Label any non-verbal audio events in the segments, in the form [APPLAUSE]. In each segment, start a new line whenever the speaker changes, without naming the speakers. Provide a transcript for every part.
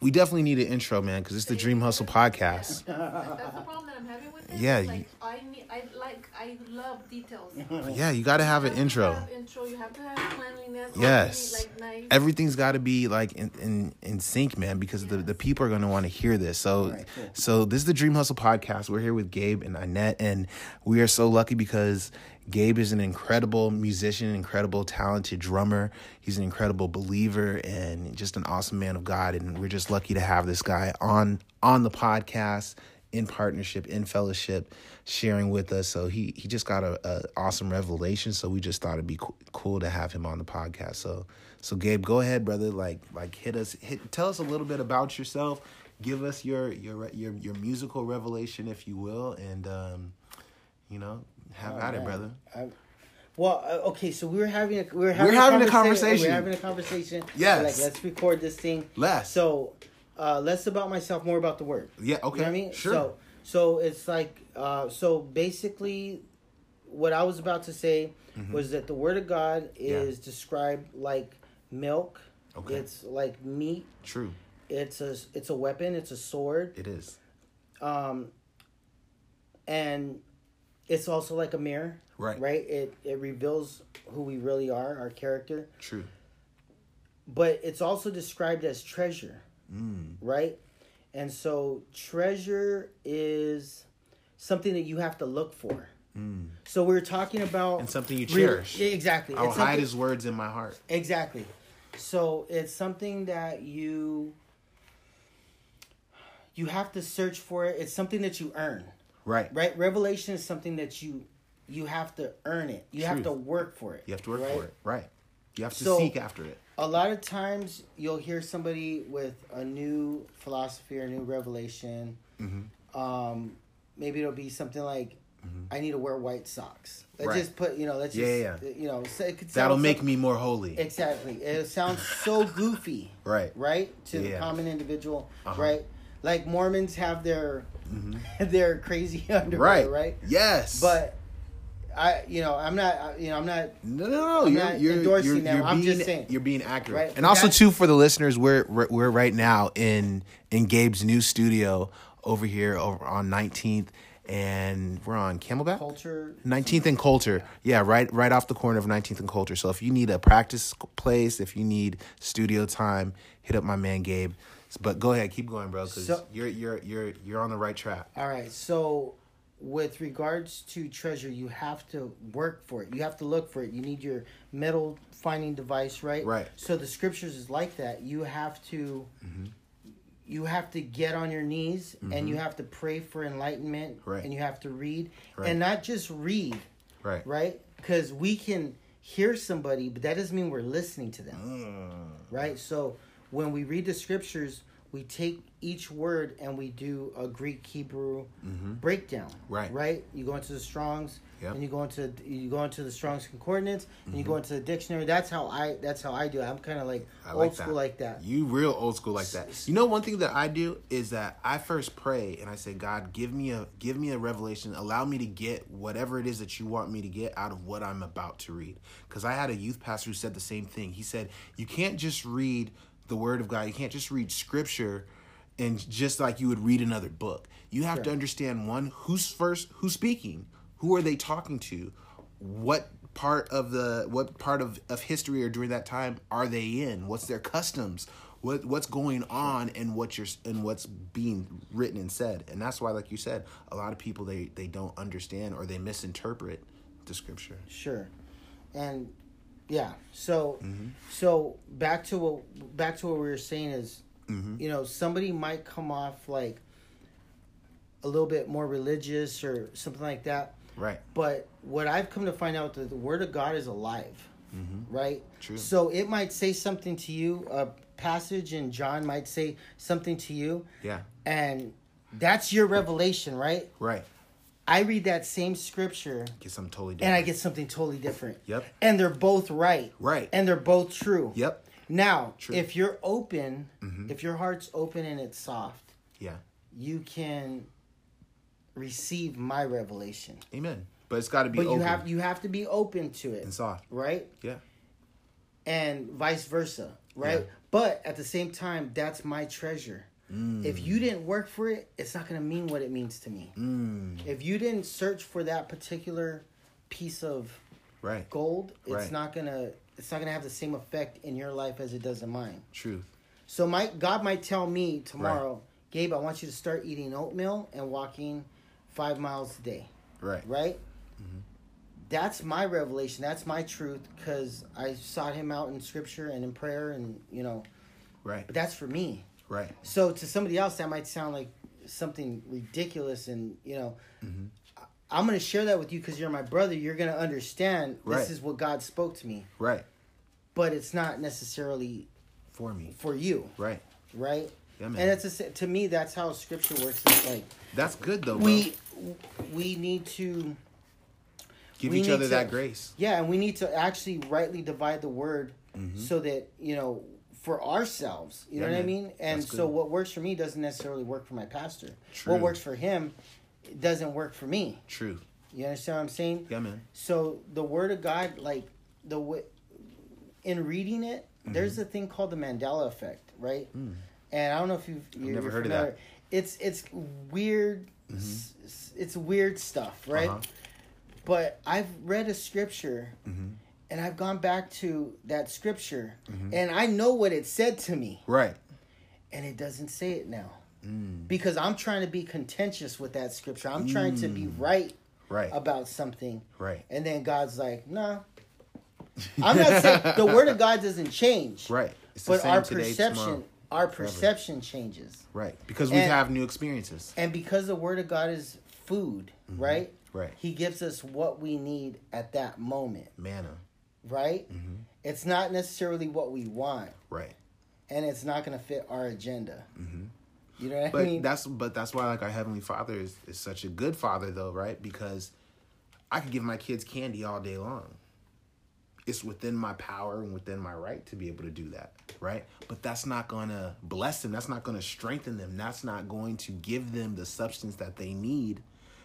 we definitely need an intro, man, because it's the Dream Hustle podcast. [LAUGHS]
That's the problem that I'm having with this.
Yeah,
It's
you-
I need, I like, I love details. [LAUGHS]
Yeah, you got to have an intro.
have intro. You have to have cleanliness.
Yes.
Like nice.
Everything's got to be like in, in in sync, man, because the, the people are going to want to hear this. So
Right, cool.
so this is the Dream Hustle podcast. We're here with Gabe and Annette, and we are so lucky because Gabe is an incredible musician, incredible talented drummer. He's an incredible believer and just an awesome man of God. And we're just lucky to have this guy on on the podcast in partnership, in fellowship, sharing with us. So he he just got a, a awesome revelation. So we just thought it'd be co- cool to have him on the podcast. So so Gabe, go ahead, brother. Like like hit us, hit tell us a little bit about yourself. Give us your your your your musical revelation, if you will, and um, you know, have at it, brother.
I- well, uh, okay, so we were having a we were having, we're
having a
a
conversation.
We are having a conversation.
Yes.
Like, let's record this thing.
Less.
So, uh, less about myself, more about the word.
Yeah,
You know
okay,
what I mean?
sure.
So, so it's like, uh, so basically, what I was about to say
Mm-hmm.
was that the word of God is described like milk.
Okay.
It's like meat.
True,
It's a it's a weapon. It's a sword.
it is.
um and it's also like a mirror
Right.
right it it reveals who we really are our character
True.
but it's also described as treasure
Mm.
right and so treasure is something that you have to look for
Mm.
so we are talking about
And something you cherish.
Yeah, exactly
I'll hide his words in my heart.
Exactly. So it's something that you you have to search for it. It's something that you earn.
Right.
Right? Revelation is something that you you have to earn it. You have to work for it.
You have to work
right?
for it. Right. You have to
So-
seek after it.
A lot of times you'll hear somebody with a new philosophy or a new revelation.
Mm-hmm.
Um, maybe it'll be something like, "I need to wear white socks." Let's
Right.
just put, you know, let's just,
Yeah, yeah.
you know, so it could
That'll
sound
make me more holy.
Exactly. It sounds so [LAUGHS] goofy.
Right.
Right? To the common individual.
Uh-huh.
Right? Like Mormons have their mm-hmm. [LAUGHS] their crazy [LAUGHS] underwear,
Right.
right?
Yes.
But I you know, I'm not you know, I'm not
No, no, no.
I'm
you're,
not
you're,
endorsing
you're,
them.
you're
I'm
being,
just saying.
You're being accurate.
Right,
And also, too, for the listeners, we're, we're we're right now in in Gabe's new studio over here over on 19th, and we're on Camelback.
Colter
19th and Colter. Yeah, right right off the corner of 19th and Colter. So if you need a practice place, if you need studio time, hit up my man Gabe. But go ahead, keep going, bro, cuz
So-
you're you're you're you're on the right track.
All right. So with regards to treasure, you have to work for it. You have to look for it. You need your metal finding device, right?
Right.
So the scriptures is like that. You have to
Mm-hmm.
you have to get on your knees and you have to pray for enlightenment
Right.
and you have to read
Right.
and not just read,
Right.
right? Cuz we can hear somebody, but that doesn't mean we're listening to them
Mm.
right? So when we read the scriptures, we take each word and we do a Greek Hebrew breakdown.
Mm-hmm. Right.
Right. You go into the Strong's
Yep.
and you go into you go into the Strong's concordance and you
Mm-hmm.
go into the dictionary. That's how I that's how I do it. I'm kind of like
I
old
like
school
that.
like that.
You real old school like that. You know one thing that I do is that I first pray and I say, God, give me a give me a revelation. Allow me to get whatever it is that you want me to get out of what I'm about to read. Because I had a youth pastor who said the same thing. He said, You can't just read the word of God, you can't just read scripture and just like you would read another book. You have to understand one, who's first who's speaking? Who are they talking to? what part of the what part of, of history or during that time are they in what's their customs what what's going on and what you're and what's being written and said and that's why like you said a lot of people they they don't understand or they misinterpret the scripture
Sure. And yeah, so
Mm-hmm.
so back to what back to what we were saying is
Mm-hmm.
you know, somebody might come off like a little bit more religious or something like that.
right
But what I've come to find out that the word of God is alive. Right?
Mm-hmm. True.
So it might say something to you, a passage in John might say something to you,
yeah
and that's your revelation, right?
right
I read that same scripture
get something totally different.
and I get something totally different.
Yep.
And they're both right.
Right.
And they're both true.
yep
Now,
True. Mm-hmm.
if you're open, if your heart's open and it's soft,
yeah
you can receive my revelation.
amen but it's got to be
But
open
you have you have to be open to it.
and soft
Right?
yeah
And vice versa. Right?
Yeah.
But at the same time, that's my treasure. If you didn't work for it, it's not going to mean what it means to me.
Mm.
If you didn't search for that particular piece of
Right.
gold, it's
Right.
not going to it's not going to have the same effect in your life as it does in mine.
Truth.
So my God might tell me tomorrow, Gabe, I want you to start eating oatmeal and walking 5 miles a day,
Right.
right? That's my revelation. That's my truth because I sought him out in scripture and in prayer, and you know.
Right.
But that's for me.
Right.
So to somebody else, that might sound like something ridiculous, and you know,
Mm-hmm.
I'm gonna share that with you because you're my brother. You're gonna understand
Right.
this is what God spoke to me,
Right.
but it's not necessarily
For me.
for you,
Right.
right?
Yeah, man.
And it's a, to me, that's how Scripture works. It's like
That's good though. Bro.
we we need to
give each other
to-
that grace.
yeah, and we need to actually rightly divide the word
Mm-hmm.
so that you know for ourselves. You know
Yeah,
what I mean? And so what works for me doesn't necessarily work for my pastor.
True.
What works for him doesn't work for me.
True.
You understand what I'm saying?
Yeah, man.
So the word of God, like the way, in reading it,
Mm-hmm.
there's a thing called the Mandela effect, right? And I don't know if you've you're,
Mm. never heard of
familiar.
that. Mm-hmm.
It's it's weird. s- It's weird stuff, right?
Uh-huh.
But I've read a scripture,
Mm-hmm.
And I've gone back to that scripture, and I know what it said to me,
Right.
and it doesn't say it now.
Mm.
Because I'm trying to be contentious with that scripture. I'm trying to be right
Right.
about something.
Right.
And then God's like, nah. I'm not saying [LAUGHS] the word of God doesn't change.
Right. It's the
But our
today,
perception
tomorrow.
our perception changes.
Right. Because we
And-
have new experiences.
And because the word of God is food, right?
Mm-hmm. Right.
He gives us what we need at that moment,
Manna.
Right?
Mm-hmm.
It's not necessarily what we want,
Right.
and it's not going to fit our agenda. You know what
Mm-hmm. But
I mean?
that's but that's why like our heavenly Father is, is such a good father though, right? Because I could give my kids candy all day long. It's within my power and within my right to be able to do that, right? But that's not going to bless them. That's not going to strengthen them. That's not going to give them the substance that they need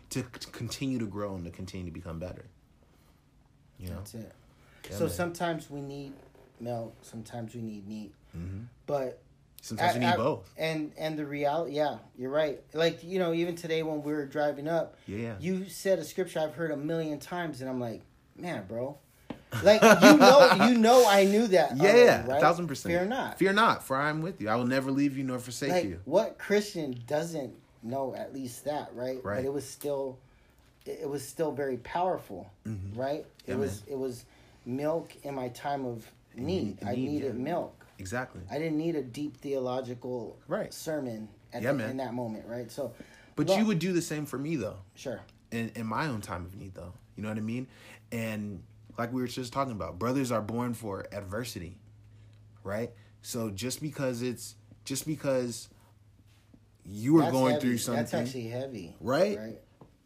to c- continue to grow and to continue to become better. You know?
That's it.
Yeah,
so
man.
sometimes we need milk, sometimes we need meat,
Mm-hmm.
but
Sometimes you
I-
need
I-
both.
And and the reality, yeah, you're right. Like you know, even today when we were driving up,
Yeah.
you said a scripture I've heard a million times, and I'm like, man, bro, like you [LAUGHS] know, you know, I knew that.
Yeah,
already,
a thousand percent.
Fear not.
Fear not, for I am with you. I will never leave you nor forsake
like
you.
what Christian doesn't know at least that, right?
Right.
But it was still, it it was still very powerful, right? It
Mm-hmm. Yeah,
was it was milk in my time of need. I needed
yeah.
milk.
Exactly.
I didn't need a deep theological
Right.
sermon at
Yeah,
the,
man.
in that moment, right? So,
But you would do the same for me though.
sure,
in, in my own time of need though you know what i mean and like we were just talking about brothers are born for adversity right so just because it's just because you were
That's
going
heavy.
through something
That's actually heavy,
Right?
Right.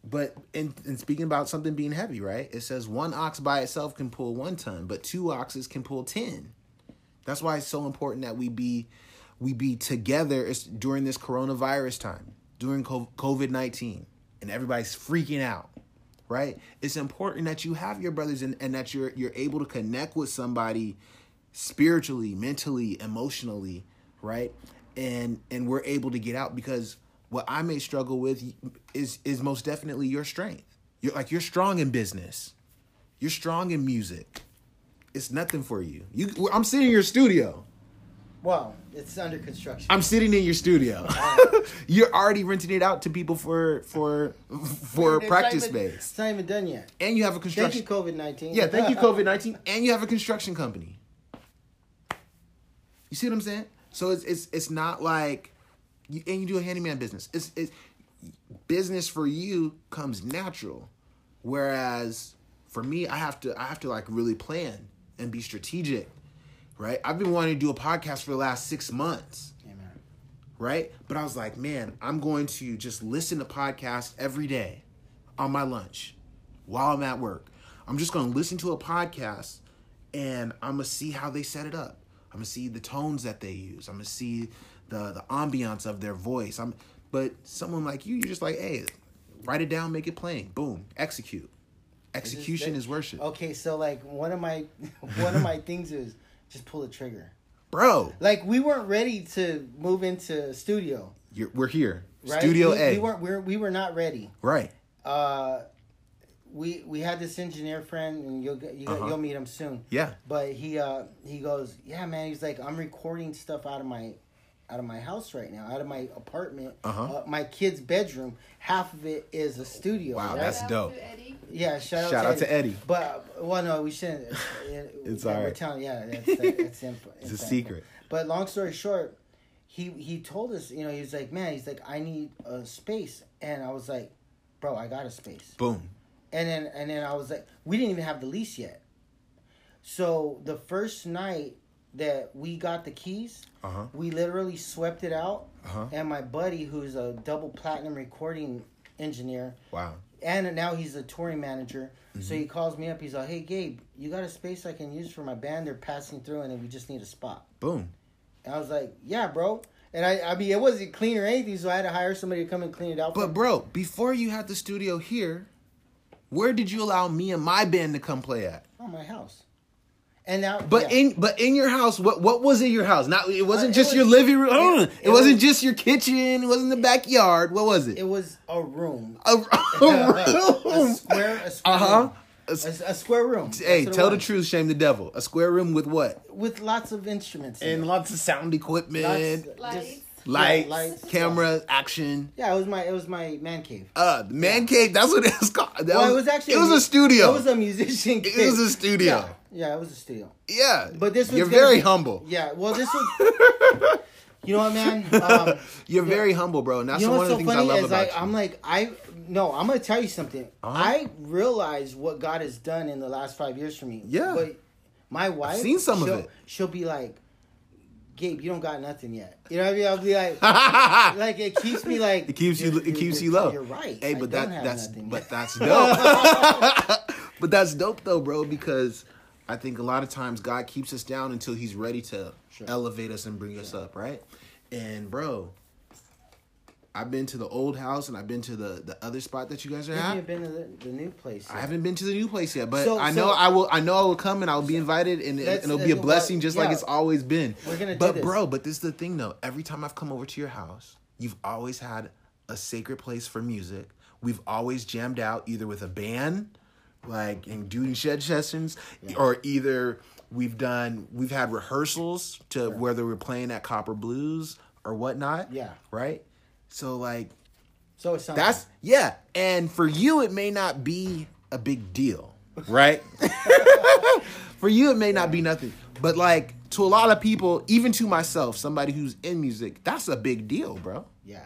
But in, in speaking about something being heavy right? It says one ox by itself can pull one ton but two oxes can pull 10 that's why it's so important that we be we be together. During this coronavirus time during covid-19 and everybody's freaking out right? It's important that you have your brothers and, and that you're you're able to connect with somebody spiritually mentally emotionally right? And and we're able to get out because what i may struggle with is is most definitely your strength you're like you're strong in business you're strong in music it's nothing for you you i'm sitting in your studio
Well, it's under construction.
I'm sitting in your studio. [LAUGHS] You're already renting it out to people for for for
It's
practice
even-
space,
It's not even done yet.
and you have a construction.
Thank you, COVID nineteen.
Yeah, thank you, [LAUGHS] COVID nineteen, and you have a construction company. You see what I'm saying? So it's it's it's not like, you, and you do a handyman business. It's it's business for you comes natural, whereas for me, I have to I have to like really plan and be strategic, right? I've been wanting to do a podcast for the last six months
Amen.
right? But I was like, man, I'm going to just listen to podcasts every day on my lunch while I'm at work. I'm just going to listen to a podcast and I'm going to see how they set it up. I'm going to see the tones that they use. I'm going to see the the ambiance of their voice. I'm but someone like you, you're just like, hey, write it down, make it plain. Boom, execute. Execution is worship.
Okay, so like one of my [LAUGHS] one of my things is just pull the trigger.
bro.
Like we weren't ready to move into studio.
You're, we're here,
Right?
Studio
we,
A,
We weren't. We, were, we were not ready.
right?
Uh, we we had this engineer friend, and you'll you,
Uh-huh.
you'll meet him soon.
Yeah,
But he uh he goes, yeah, man. He's like, I'm recording stuff out of my out of my house right now, out of my apartment,
Uh-huh.
uh, my kid's bedroom. Half of it is a studio.
Wow,
right?
that's dope.
out to Eddie.
yeah. Shout out,
Shout
to,
out to Eddie.
But uh, well, no, we shouldn't. [LAUGHS]
It's
yeah,
all
We're telling, yeah, [LAUGHS] that's that's info.
It's a secret.
But long story short, he he told us, you know, he was like, man, he's like, I need a space, and I was like, bro, I got a space.
Boom.
And then and then I was like, we didn't even have the lease yet. So the first night that we got the keys,
Uh huh.
we literally swept it out.
Uh-huh.
And my buddy, who's a double platinum recording engineer,
Wow.
and now he's a touring manager. So
Mm-hmm.
he calls me up. He's like, "Hey, Gabe, you got a space I can use for my band? They're passing through, and then we just need a spot."
Boom.
And I was like, "Yeah, bro." And I, I mean, it wasn't clean or anything, so I had to hire somebody to come and clean it out.
But bro, before you had the studio here, where did you allow me and my band to come play at?
oh, my house. And now,
But
yeah.
in but in your house, what what was in your house? Not it wasn't
Uh, it
just
was-
your living room.
It-
It,
it
wasn't
was-
just your kitchen. It wasn't the backyard. What was it?
it was a room,
a, [LAUGHS]
a [LAUGHS]
a room.
square, a square
Uh huh.
room. A, a square room.
Hey,
That's what it
tell the truth, shame the devil. A square room with what?
With lots of instruments.
And
it.
lots of sound equipment,
Lots-
Lights.
Lights,
lights,
camera, action.
Yeah, it was my it was my man cave.
Uh, the man cave. That's what it was called. That
well, it was actually
it was a studio.
It was a musician.
It was a studio.
Yeah, yeah, it was a studio.
yeah,
But this was
you're very
be-
humble.
Yeah, well, this was. [LAUGHS] you know what, man? Um, [LAUGHS]
You're very humble, bro, and that's
you know
one of the
so
things I love about
I,
you.
I'm like I no, I'm gonna tell you something.
Uh-huh.
I realize what God has done in the last five years for me.
Yeah.
but my wife,
seen some of it.
She'll be like, "Gabe, you don't got nothing yet." You know what I mean? I'll be like, [LAUGHS] like it keeps me like
It keeps you. It keeps
you're-
low.
You're right.
Hey, but that that's but that's [LAUGHS] dope. [LAUGHS] but that's dope though, bro. Because I think a lot of times God keeps us down until He's ready to
Sure.
elevate us and bring us up, right? And bro, I've been to the old house and I've been to the the other spot that you guys are at.
been to the, the new place?
I haven't been to the new place yet, but
So-
I know
so-
I will. I know I will come and I'll be invited, and, it, and it'll be a
uh,
blessing, just like it's always been.
We're gonna do
but bro, but this is the thing though. Every time I've come over to your house, you've always had a sacred place for music. We've always jammed out either with a band, like in doing shed sessions, or either we've done we've had rehearsals to whether we're playing at Copper Blues or whatnot.
Yeah.
Right. So like
So it's something.
that's yeah, and for you it may not be a big deal, right? [LAUGHS] for you it may not be nothing, but like to a lot of people, even to myself, somebody who's in music, that's a big deal, bro.
yeah,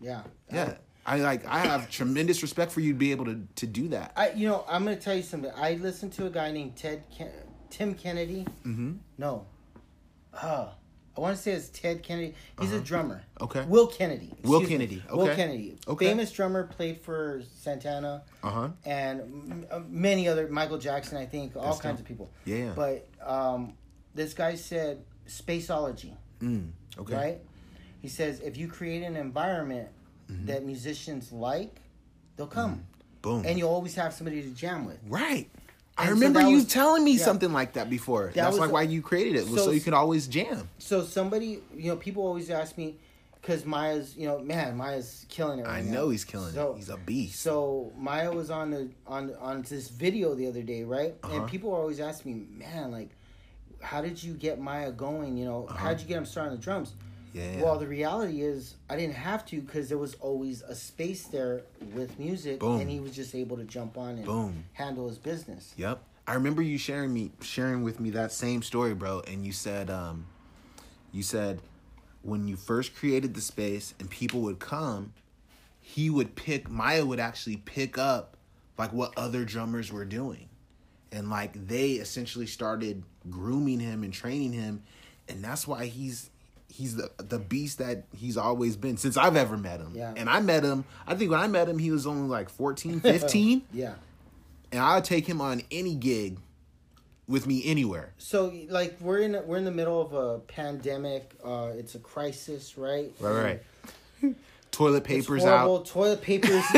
yeah,
Yeah, I like I have tremendous respect for you to be able to to do that.
I, you know, I'm gonna tell you something. I listened to a guy named Ted Ken- Tim Kennedy.
Mm-hmm.
No, uh, I want to say it's Ted Kennedy. He's a drummer.
Uh-huh. Okay.
Will Kennedy.
Will. Kennedy.
Will Kennedy.
Okay.
Famous drummer, played for Santana
Uh huh.
and m- uh, many other Michael Jackson. I think all
That's
kinds
dope.
of people.
Yeah.
But um, this guy said spaceology.
Mm, okay.
Right. He says if you create an environment
Mm-hmm.
that musicians like, they'll come,
Boom.
and you always have somebody to jam with.
right. I
And so
remember you
was-
telling me
yeah.
something like that before. That's
was
like why you created it, so,
so-
you could always jam.
So somebody, you know, people always ask me, because Maya's, you know, man, Maya's killing it.
I
Right
know he's killing
So-
it. He's a beast.
So Maya was on the on on this video the other day, right?
Uh-huh.
And people always asking me, man, like, how did you get Maya going? You know, how did you get him starting the drums?
Yeah.
Well, the reality is, I didn't have to because there was always a space there with music,
Boom.
and he was just able to jump on and
Boom.
handle his business.
Yep. I remember you sharing me sharing with me that same story, bro, and you said um you said when you first created the space and people would come, he would pick Maya would actually pick up like what other drummers were doing. And like they essentially started grooming him and training him and that's why he's he's the the beast that he's always been since I've ever met him.
Yeah.
And I met him, I think when I met him he was only like 14, 15 [LAUGHS]
Yeah.
and I'll take him on any gig with me anywhere.
So, like, we're in we're in the middle of a pandemic. Uh, it's a crisis, right?
Right, right. [LAUGHS] Toilet paper's out.
Toilet papers. [LAUGHS]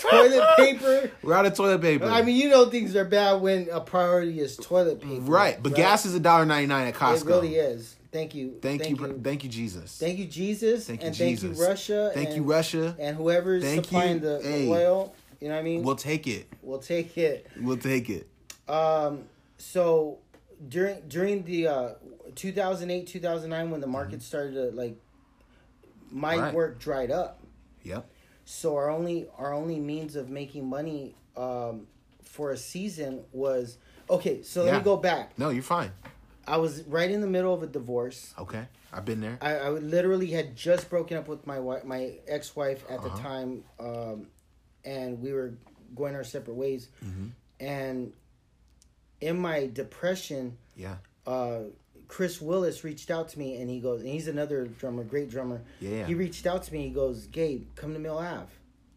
toilet paper.
We're out of toilet paper.
I mean, you know things are bad when a priority is toilet paper.
right, but gas is a dollar ninety nine at Costco.
It really is. Thank you.
Thank, you, thank you, Jesus.
Thank you, Jesus.
Thank you,
and
Jesus.
thank you, Russia.
Thank
and,
you, Russia.
And whoever's
Thank
supplying
you.
the,
Hey.
oil. You know what I mean?
We'll take it.
we'll take it.
We'll take it.
Um, so during during the uh, 2008 2009 when the market started to like my
Mm-hmm. Right.
work dried up
Yep.
so our only our only means of making money um, for a season was okay so let me go back
No, you're fine.
I was right in the middle of a divorce
Okay. I've been there.
i, I literally had just broken up with my wife my ex-wife at the
Uh-huh.
time um, and we were going our separate ways
Mm-hmm.
and in my depression
Yeah.
uh, Chris Willis reached out to me and he goes, and he's another drummer, great drummer.
Yeah.
He reached out to me. He goes, Gabe, come to Mill Ave.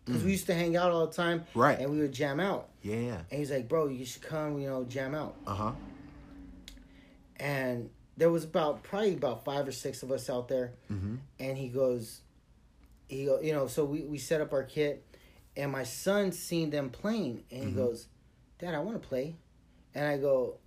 Because we used to hang out all the time.
Mm. Right.
And we would jam out.
Yeah. Yeah.
And he's like, bro, you should come, you know, jam out.
Uh huh.
And there was about, probably about five or six of us out there.
Mm-hmm.
And he goes, he go, you know, so we, we set up our kit. And my son seen them playing. And he
Mm-hmm.
goes, Dad, I want to play. And I go,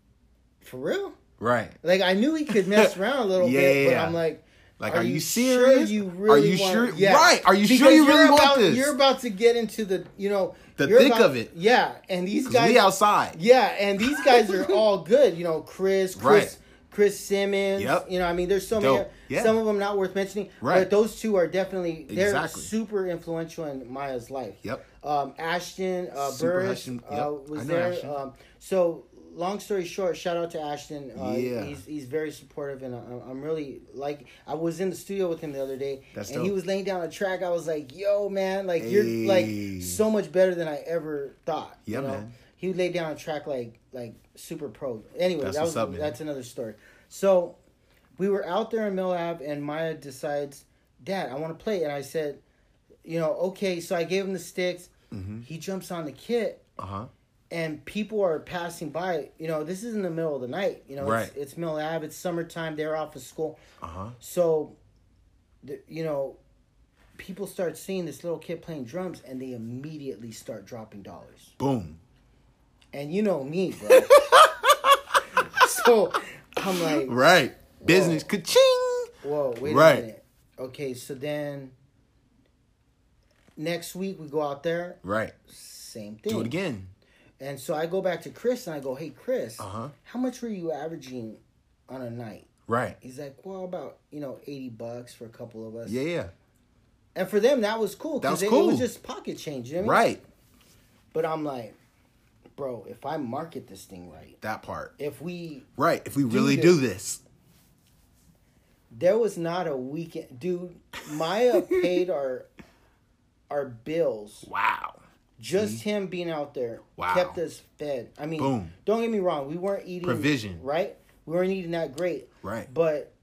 for real?
Right.
Like I knew he could mess [LAUGHS] around a little bit, but
Yeah.
I'm like,
Like,
are,
are,
you,
you
sure
serious?
you really
are you
want,
sure?
Yeah.
Right. Are you sure you really
you're
want
about,
this?
You're about to get into the, you know,
The thick
about-
of it.
Yeah, and these guys,
we outside.
yeah, and these guys are [LAUGHS] all good. You know, Chris, Chris,
Right.
Chris Simmons.
Yep.
You know, I mean, there's so many.
Yeah.
Some of them not worth mentioning,
Right.
but those two are definitely they're
Exactly.
super influential in Maya's life.
Yep.
Um, Ashton uh, Burris
Ashton,
uh, was there. Um, so long story short, shout out to Ashton. Uh,
Yeah.
he's he's very supportive, and I'm, I'm really like I was in the studio with him the other day,
That's
and he was laying down a track. I was like, "Yo, man, like you're like so much better than I ever thought."
Yeah,
you know?
man.
He laid down a track like like super pro. Anyway,
That's
that was
up,
that's another story. So we were out there in Mill Ave, and Maya decides, Dad, I want to play. And I said, you know, okay. So I gave him the sticks.
Mm-hmm.
He jumps on the kit,
Uh huh.
and people are passing by. You know, this is in the middle of the night. You know,
Right.
it's, it's Mill Ave. It's summertime. They're off of school.
Uh huh.
So, the, you know, people start seeing this little kid playing drums, and they immediately start dropping dollars.
Boom.
And you know me, bro. [LAUGHS] so I'm like,
Right. Business. Ka-ching.
whoa, wait
Right.
a minute. Okay, so then next week we go out there,
Right.
same thing.
Do it again.
And so I go back to Chris and I go, hey, Chris,
Uh huh.
how much were you averaging on a night?
Right.
He's like, well, about, you know, 80 bucks for a couple of us.
Yeah. Yeah.
And for them, that was cool.
That
'cause
was
it, it was just pocket change. You know what I mean?
Right.
But I'm like, bro, if I market this thing right,
That part.
if we
Right. If we really
this.
do this.
There was not a weekend, dude. Maya [LAUGHS] paid our our bills.
Wow.
Just mm-hmm. him being out there
Wow.
kept us fed. I mean,
Boom.
don't get me wrong, we weren't eating
Provision.
right? We weren't eating that great,
Right.
but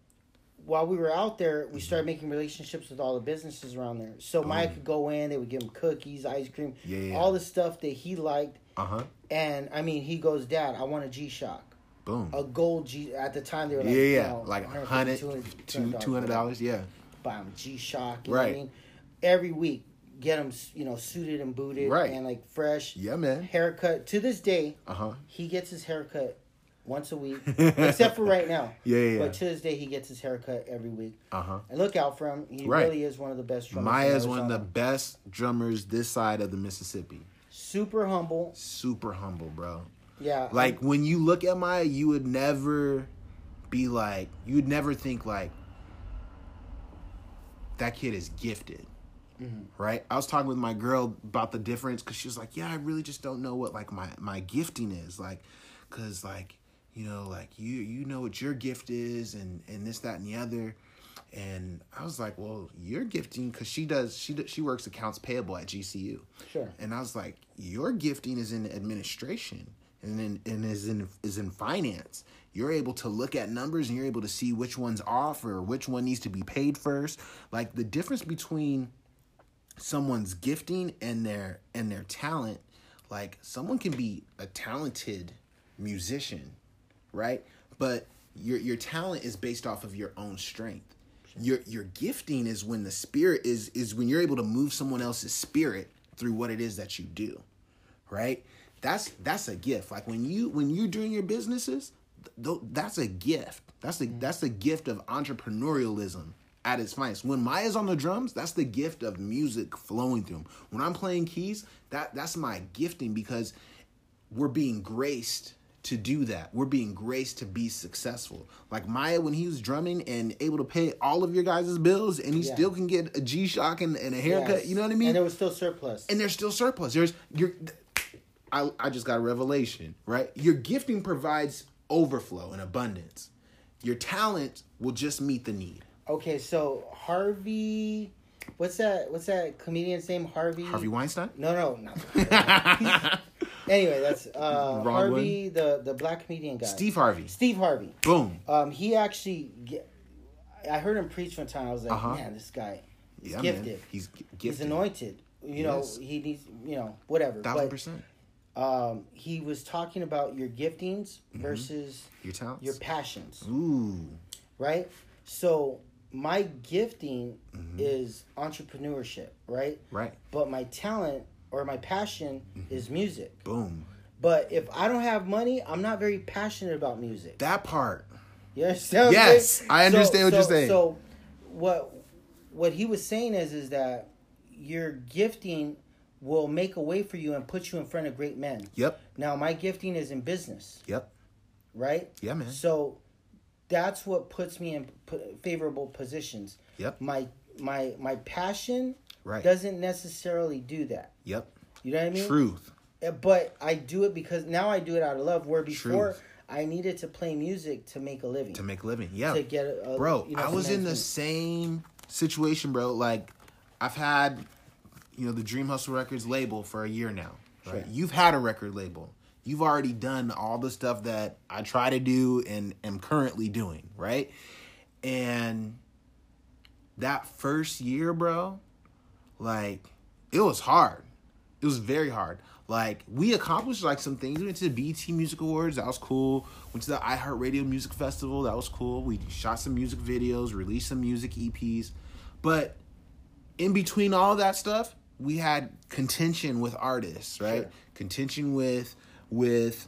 while we were out there, we started mm-hmm. making relationships with all the businesses around there. So Maya could go in, they would give him cookies, ice cream,
yeah.
all the stuff that he liked.
Uh huh.
And I mean, he goes, Dad, I want a G Shock.
Boom.
A gold G. At the time, they were like,
yeah. Yeah. Like
150,
100
200
two hundred dollars. Yeah.
buy him G Shock. What I
Right.
mean? Every week, get him, you know, suited and booted
Right.
and like fresh.
Yeah, man.
Haircut. To this day,
Uh huh.
he gets his haircut once a week, [LAUGHS] except for right now.
Yeah, yeah.
But to this day, he gets his haircut every week.
Uh huh.
And look out for him. He
Right.
really is one of the best drummers.
Maya is one of the best drummers this side of the Mississippi.
Super humble.
Super humble, bro.
Yeah.
Like when you look at Maya, you would never be like, you would never think like that kid is gifted. Mm-hmm. Right? I was talking with my girl about the difference because she was like, "Yeah, I really just don't know what like my my gifting is like, cause like you know like you you know what your gift is and and this that and the other." And I was like, "Well, you're gifting, because she does she she works accounts payable at GCU."
Sure.
And I was like, your gifting is in administration and in, and is in is in finance. You're able to look at numbers and you're able to see which one's off or which one needs to be paid first. Like the difference between someone's gifting and their and their talent, like someone can be a talented musician, right? But your your talent is based off of your own strength. Your your gifting is when the spirit is is when you're able to move someone else's spirit through what it is that you do. Right? That's that's a gift. Like when you when you're doing your businesses, th- that's a gift. That's the mm. that's the gift of entrepreneurialism at its finest. When Maya's on the drums, that's the gift of music flowing through him. When I'm playing keys, that that's my gifting because we're being graced to do that. We're being graced to be successful. Like Maya, when he was drumming and able to pay all of your guys' bills, and he
Yeah.
still can get a G Shock and, and a haircut.
Yes.
You know what I mean?
And there was still surplus.
and there's still surplus. There's you're I, I just got a revelation, right? Your gifting provides overflow and abundance. Your talent will just meet the need.
okay, so Harvey, what's that? What's that comedian's name? Harvey.
Harvey Weinstein?
No, no, not. [LAUGHS] anyway, that's uh, Harvey, the the black comedian guy.
Steve Harvey.
Steve Harvey.
Boom.
Um, he actually, I heard him preach one time. I was like,
Uh-huh.
man, this guy, he's
Yeah,
gifted.
man. He's g-
He's anointed. You know,
Yes.
he needs, you know, whatever.
Thousand
But
percent.
um, he was talking about your giftings
Mm-hmm.
versus
Your talents.
your passions,
Ooh.
right? So my gifting
Mm-hmm.
is entrepreneurship, right?
Right.
But my talent or my passion
Mm-hmm.
is music.
Boom.
But if I don't have money, I'm not very passionate about music.
That part.
You understand?
Yes. I understand what you're saying.
So, what what he was saying is is that your gifting will make a way for you and put you in front of great men.
Yep.
Now, my gifting is in business,
Yep.
right?
Yeah, man.
So, that's what puts me in p- favorable positions.
Yep.
My my my passion
Right.
doesn't necessarily do that.
Yep.
You know what I mean?
Truth.
Uh, But I do it because now I do it out of love. Where before
Truth.
I needed to play music to make a living.
To make a living. Yeah.
to get a,
bro
you know,
i was in the same situation bro like i've had you know the dream hustle records label for a year now right
Sure.
you've had a record label you've already done all the stuff that i try to do and am currently doing right and that first year bro like it was hard it was very hard. Like we accomplished like some things. We went to the BT Music Awards. That was cool. Went to the iHeartRadio Music Festival. That was cool. We shot some music videos, released some music EPs. But in between all that stuff, we had contention with artists, right?
Sure.
Contention with with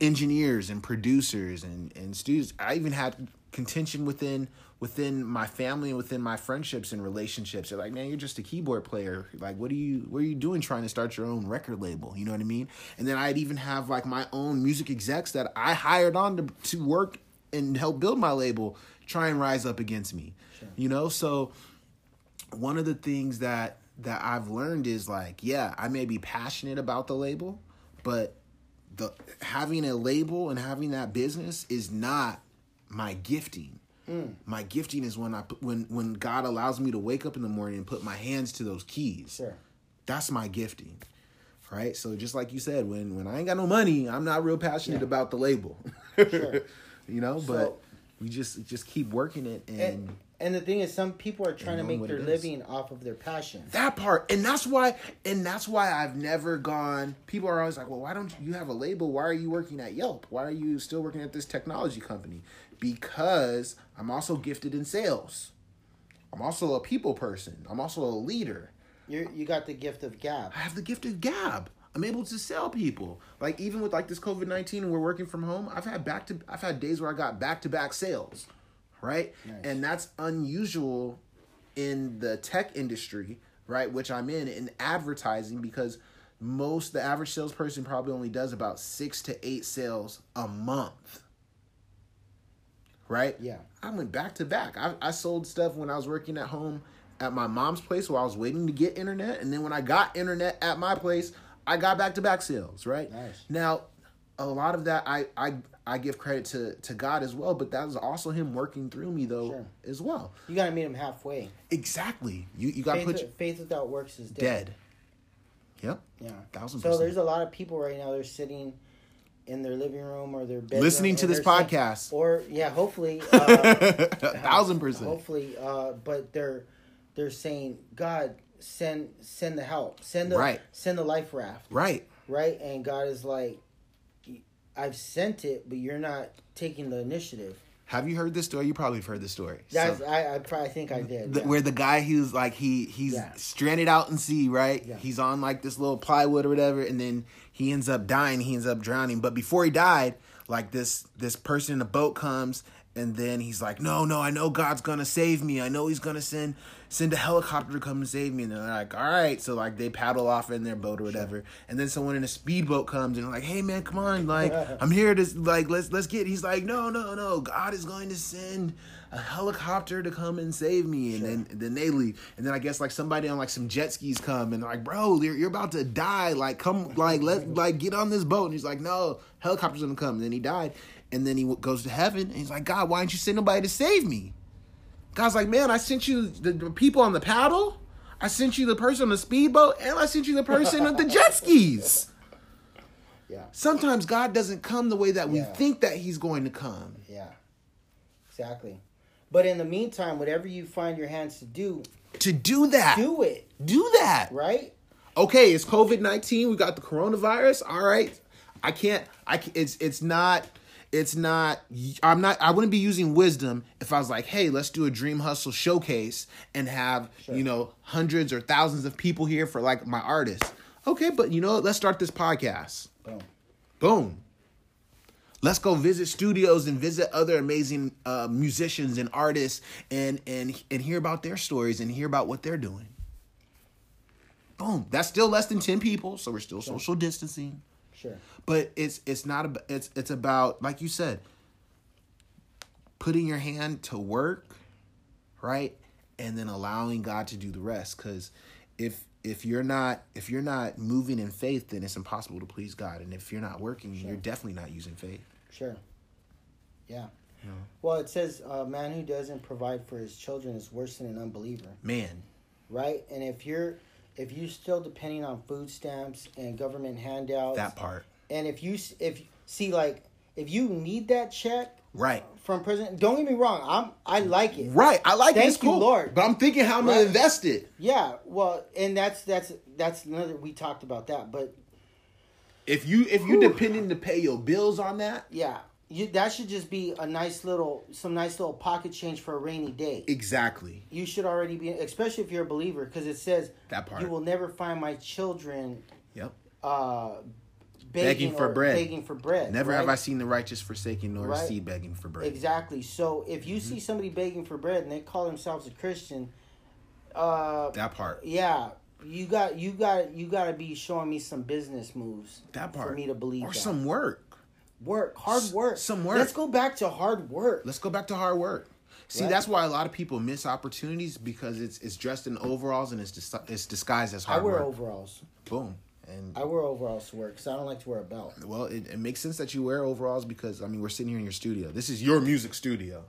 engineers and producers and and students. I even had contention within within my family and within my friendships and relationships. They're like, man, you're just a keyboard player. Like, what are you what are you doing trying to start your own record label? You know what I mean? And then I'd even have like my own music execs that I hired on to to work and help build my label try and rise up against me. You know, so one of the things that that I've learned is like, yeah, I may be passionate about the label, but the having a label and having that business is not my gifting. My gifting is when I when when God allows me to wake up in the morning and put my hands to those keys.
Sure.
That's my gifting. Right? So just like you said, when when I ain't got no money, I'm not real passionate
Yeah.
about the label.
Sure. [LAUGHS]
you know, but we just just keep working it and,
And, and the thing is, some people are trying to make their
is.
living off of their passion.
that part and that's why and that's why i've never gone people are always like well why don't you have a label why are you working at yelp why are you still working at this technology company because i'm also gifted in sales i'm also a people person i'm also a leader
You you got the gift of gab.
i have the gift of gab i'm able to sell people like even with like this covid-19 and we're working from home i've had back to i've had days where i got back-to-back sales right
Nice.
and that's unusual in the tech industry, right, which I'm in, in advertising because most the average salesperson probably only does about six to eight sales a month. Right?
Yeah.
I went back to back. I, I sold stuff when I was working at home at my mom's place while I was waiting to get internet. And then when I got internet at my place, I got back to back sales, right?
Nice.
Now, a lot of that I, I I give credit to, to God as well, but that was also him working through me though
Sure.
as well.
You got to meet him halfway.
Exactly. You you got to
Faith,
put your,
faith without works is dead.
dead. Yep.
Yeah.
Thousand
So there's a lot of people right now. They're sitting in their living room or their bedroom,
Listening to this podcast.
or yeah, hopefully, [LAUGHS] uh,
A thousand percent.
hopefully. Uh, but they're they're saying, God, send send the help, send the
Right.
send the life raft,
Right.
right? And God is like, I've sent it, but you're not taking the initiative.
Have you heard this story? You probably have heard this story.
That's,
So-
I, I probably think I did.
the,
yeah.
where the guy who's like he he's
Yeah.
stranded out in sea, right?
Yeah.
He's on like this little plywood or whatever, and then he ends up dying. He ends up drowning. But before he died, like this this person in the boat comes, and then he's like, "No, no, I know God's gonna save me. I know He's gonna send send a helicopter to come and save me." And they're like, "All right." So like they paddle off in their boat or whatever, and then someone in a speedboat comes and like, "Hey man, come on, like I'm here to like let's let's get." He's like, "No, no, no, God is going to send." A helicopter to come and save me and then then they leave. And then i guess like somebody on like some jet skis come and they're like bro you're, you're about to die. Like come like let like get on this boat. And he's like no helicopter's gonna come. And then he died. And then he w- goes to heaven and he's like god why didn't you send nobody to save me? God's like man i sent you the, the people on the paddle. I sent you the person on the speedboat and i sent you the person with the jet skis. [LAUGHS]
Yeah,
sometimes god doesn't come the way that we
Yeah.
think that he's going to come.
Yeah, exactly. But in the meantime, whatever you find your hands to do,
to do that
do it.
do that
Right?
okay, it's COVID nineteen. We got the coronavirus. All right, I can't. I ca- it's it's not. It's not. I'm not. I wouldn't be using wisdom if I was like, hey, let's do a Dream Hustle showcase and have you know hundreds or thousands of people here for like my artists. Okay, but you know, let's start this podcast.
Boom.
Boom. Let's go visit studios and visit other amazing uh, musicians and artists and and and hear about their stories and hear about what they're doing. Boom. That's still less than ten people, so we're still social distancing.
Sure.
But it's it's not about it's it's about like you said, putting your hand to work, right, and then allowing God to do the rest. Because if if you're not if you're not moving in faith, then it's impossible to please God. And if you're not working, you're definitely not using faith.
Sure. Yeah. Well, it says a man who doesn't provide for his children is worse than an unbeliever,
Man,
right? And if you're if you're still depending on food stamps and government handouts,
that part,
and if you if see like if you need that check
right.
from president, don't get me wrong, I'm I like it,
Right, I like it.
Thank
It's
you,
cool,
Lord.
But I'm thinking how I'm gonna invest it.
Yeah, well, and that's that's that's another we talked about that, but
If you if you depending to pay your bills on that,
yeah, you that should just be a nice little some nice little pocket change for a rainy day.
exactly.
you should already be, especially if you're a believer, because it says
That part.
you will never find my children
Yep.
uh, begging,
Begging for bread.
Begging for bread.
Never
right?
have I seen the righteous forsaken nor
Right.
seed begging for bread.
Exactly. So if you
Mm-hmm.
see somebody begging for bread and they call themselves a Christian, uh,
That part.
yeah, you got you got you got to be showing me some business moves.
That part.
for me to believe
Or
that.
some work.
work, hard
S-
work,
some work.
Let's go back to hard work.
Let's go back to hard work. See,
Right.
that's why a lot of people miss opportunities because it's it's dressed in overalls and it's dis- it's disguised as hard work.
I wear
work.
overalls.
Boom. And
I wear overalls to work because I don't like to wear a belt.
well, it, it makes sense that you wear overalls because I mean we're sitting here in your studio. This is your music studio,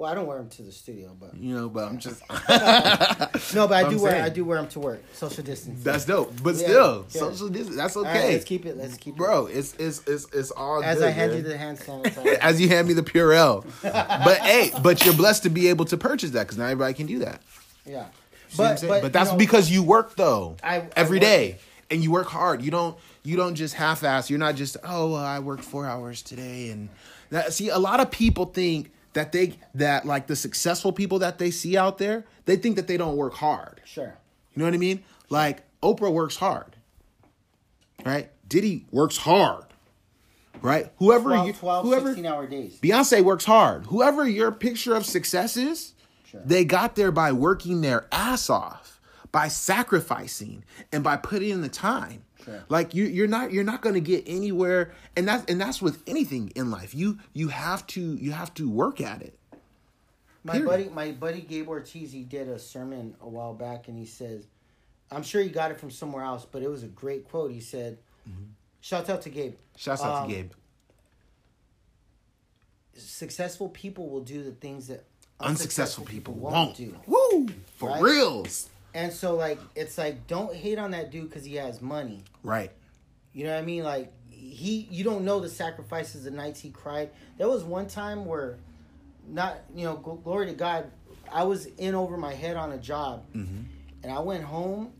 Well, I don't wear them to the studio, but
you know. But I'm just [LAUGHS]
no, but I [LAUGHS]
I'm
do wear
saying.
I do wear them to work. Social distance.
that's dope. But
Yeah,
still,
yeah.
social distance. That's okay,
right, let's keep it. Let's keep
bro. It's it's it's it's all
it. As
good,
I hand
man.
you the hand sanitizer. [LAUGHS]
as you hand me the Purell. but hey, but you're blessed to be able to purchase that because not everybody can do that.
yeah,
See what I'm saying? but, that's
you know,
because you work though
I- I
every
work.
day, and you work hard. You don't you don't just half ass. You're not just oh well, I worked four hours today and that, see a lot of people think that they that like the successful people that they see out there they think that they don't work hard.
Sure.
You know what I mean? Like Oprah works hard, right? Diddy works hard, right? Whoever
12,
you,
12
whoever
16 hour days.
Beyonce works hard. Whoever your picture of success is,
Sure.
they got there by working their ass off, by sacrificing, and by putting in the time.
Sure.
Like you, you're not you're not going to get anywhere, and that's and that's with anything in life. You you have to you have to work at it.
My
Period.
buddy, my buddy Gabe Ortiz, he did a sermon a while back, and he says, "I'm sure he got it from somewhere else, but it was a great quote." He said, "Shout out to Gabe.
Shouts out
Um,
to Gabe.
Successful people will do the things that
Unsuccessful people
won't,
won't.
do."
Woo for
Right?
reals.
And so, like, it's like, don't hate on that dude because he has money.
Right.
You know what I mean? Like he, you don't know the sacrifices, the nights he cried. There was one time where, not you know, gl- glory to God, I was in over my head on a job,
Mm-hmm.
and I went home,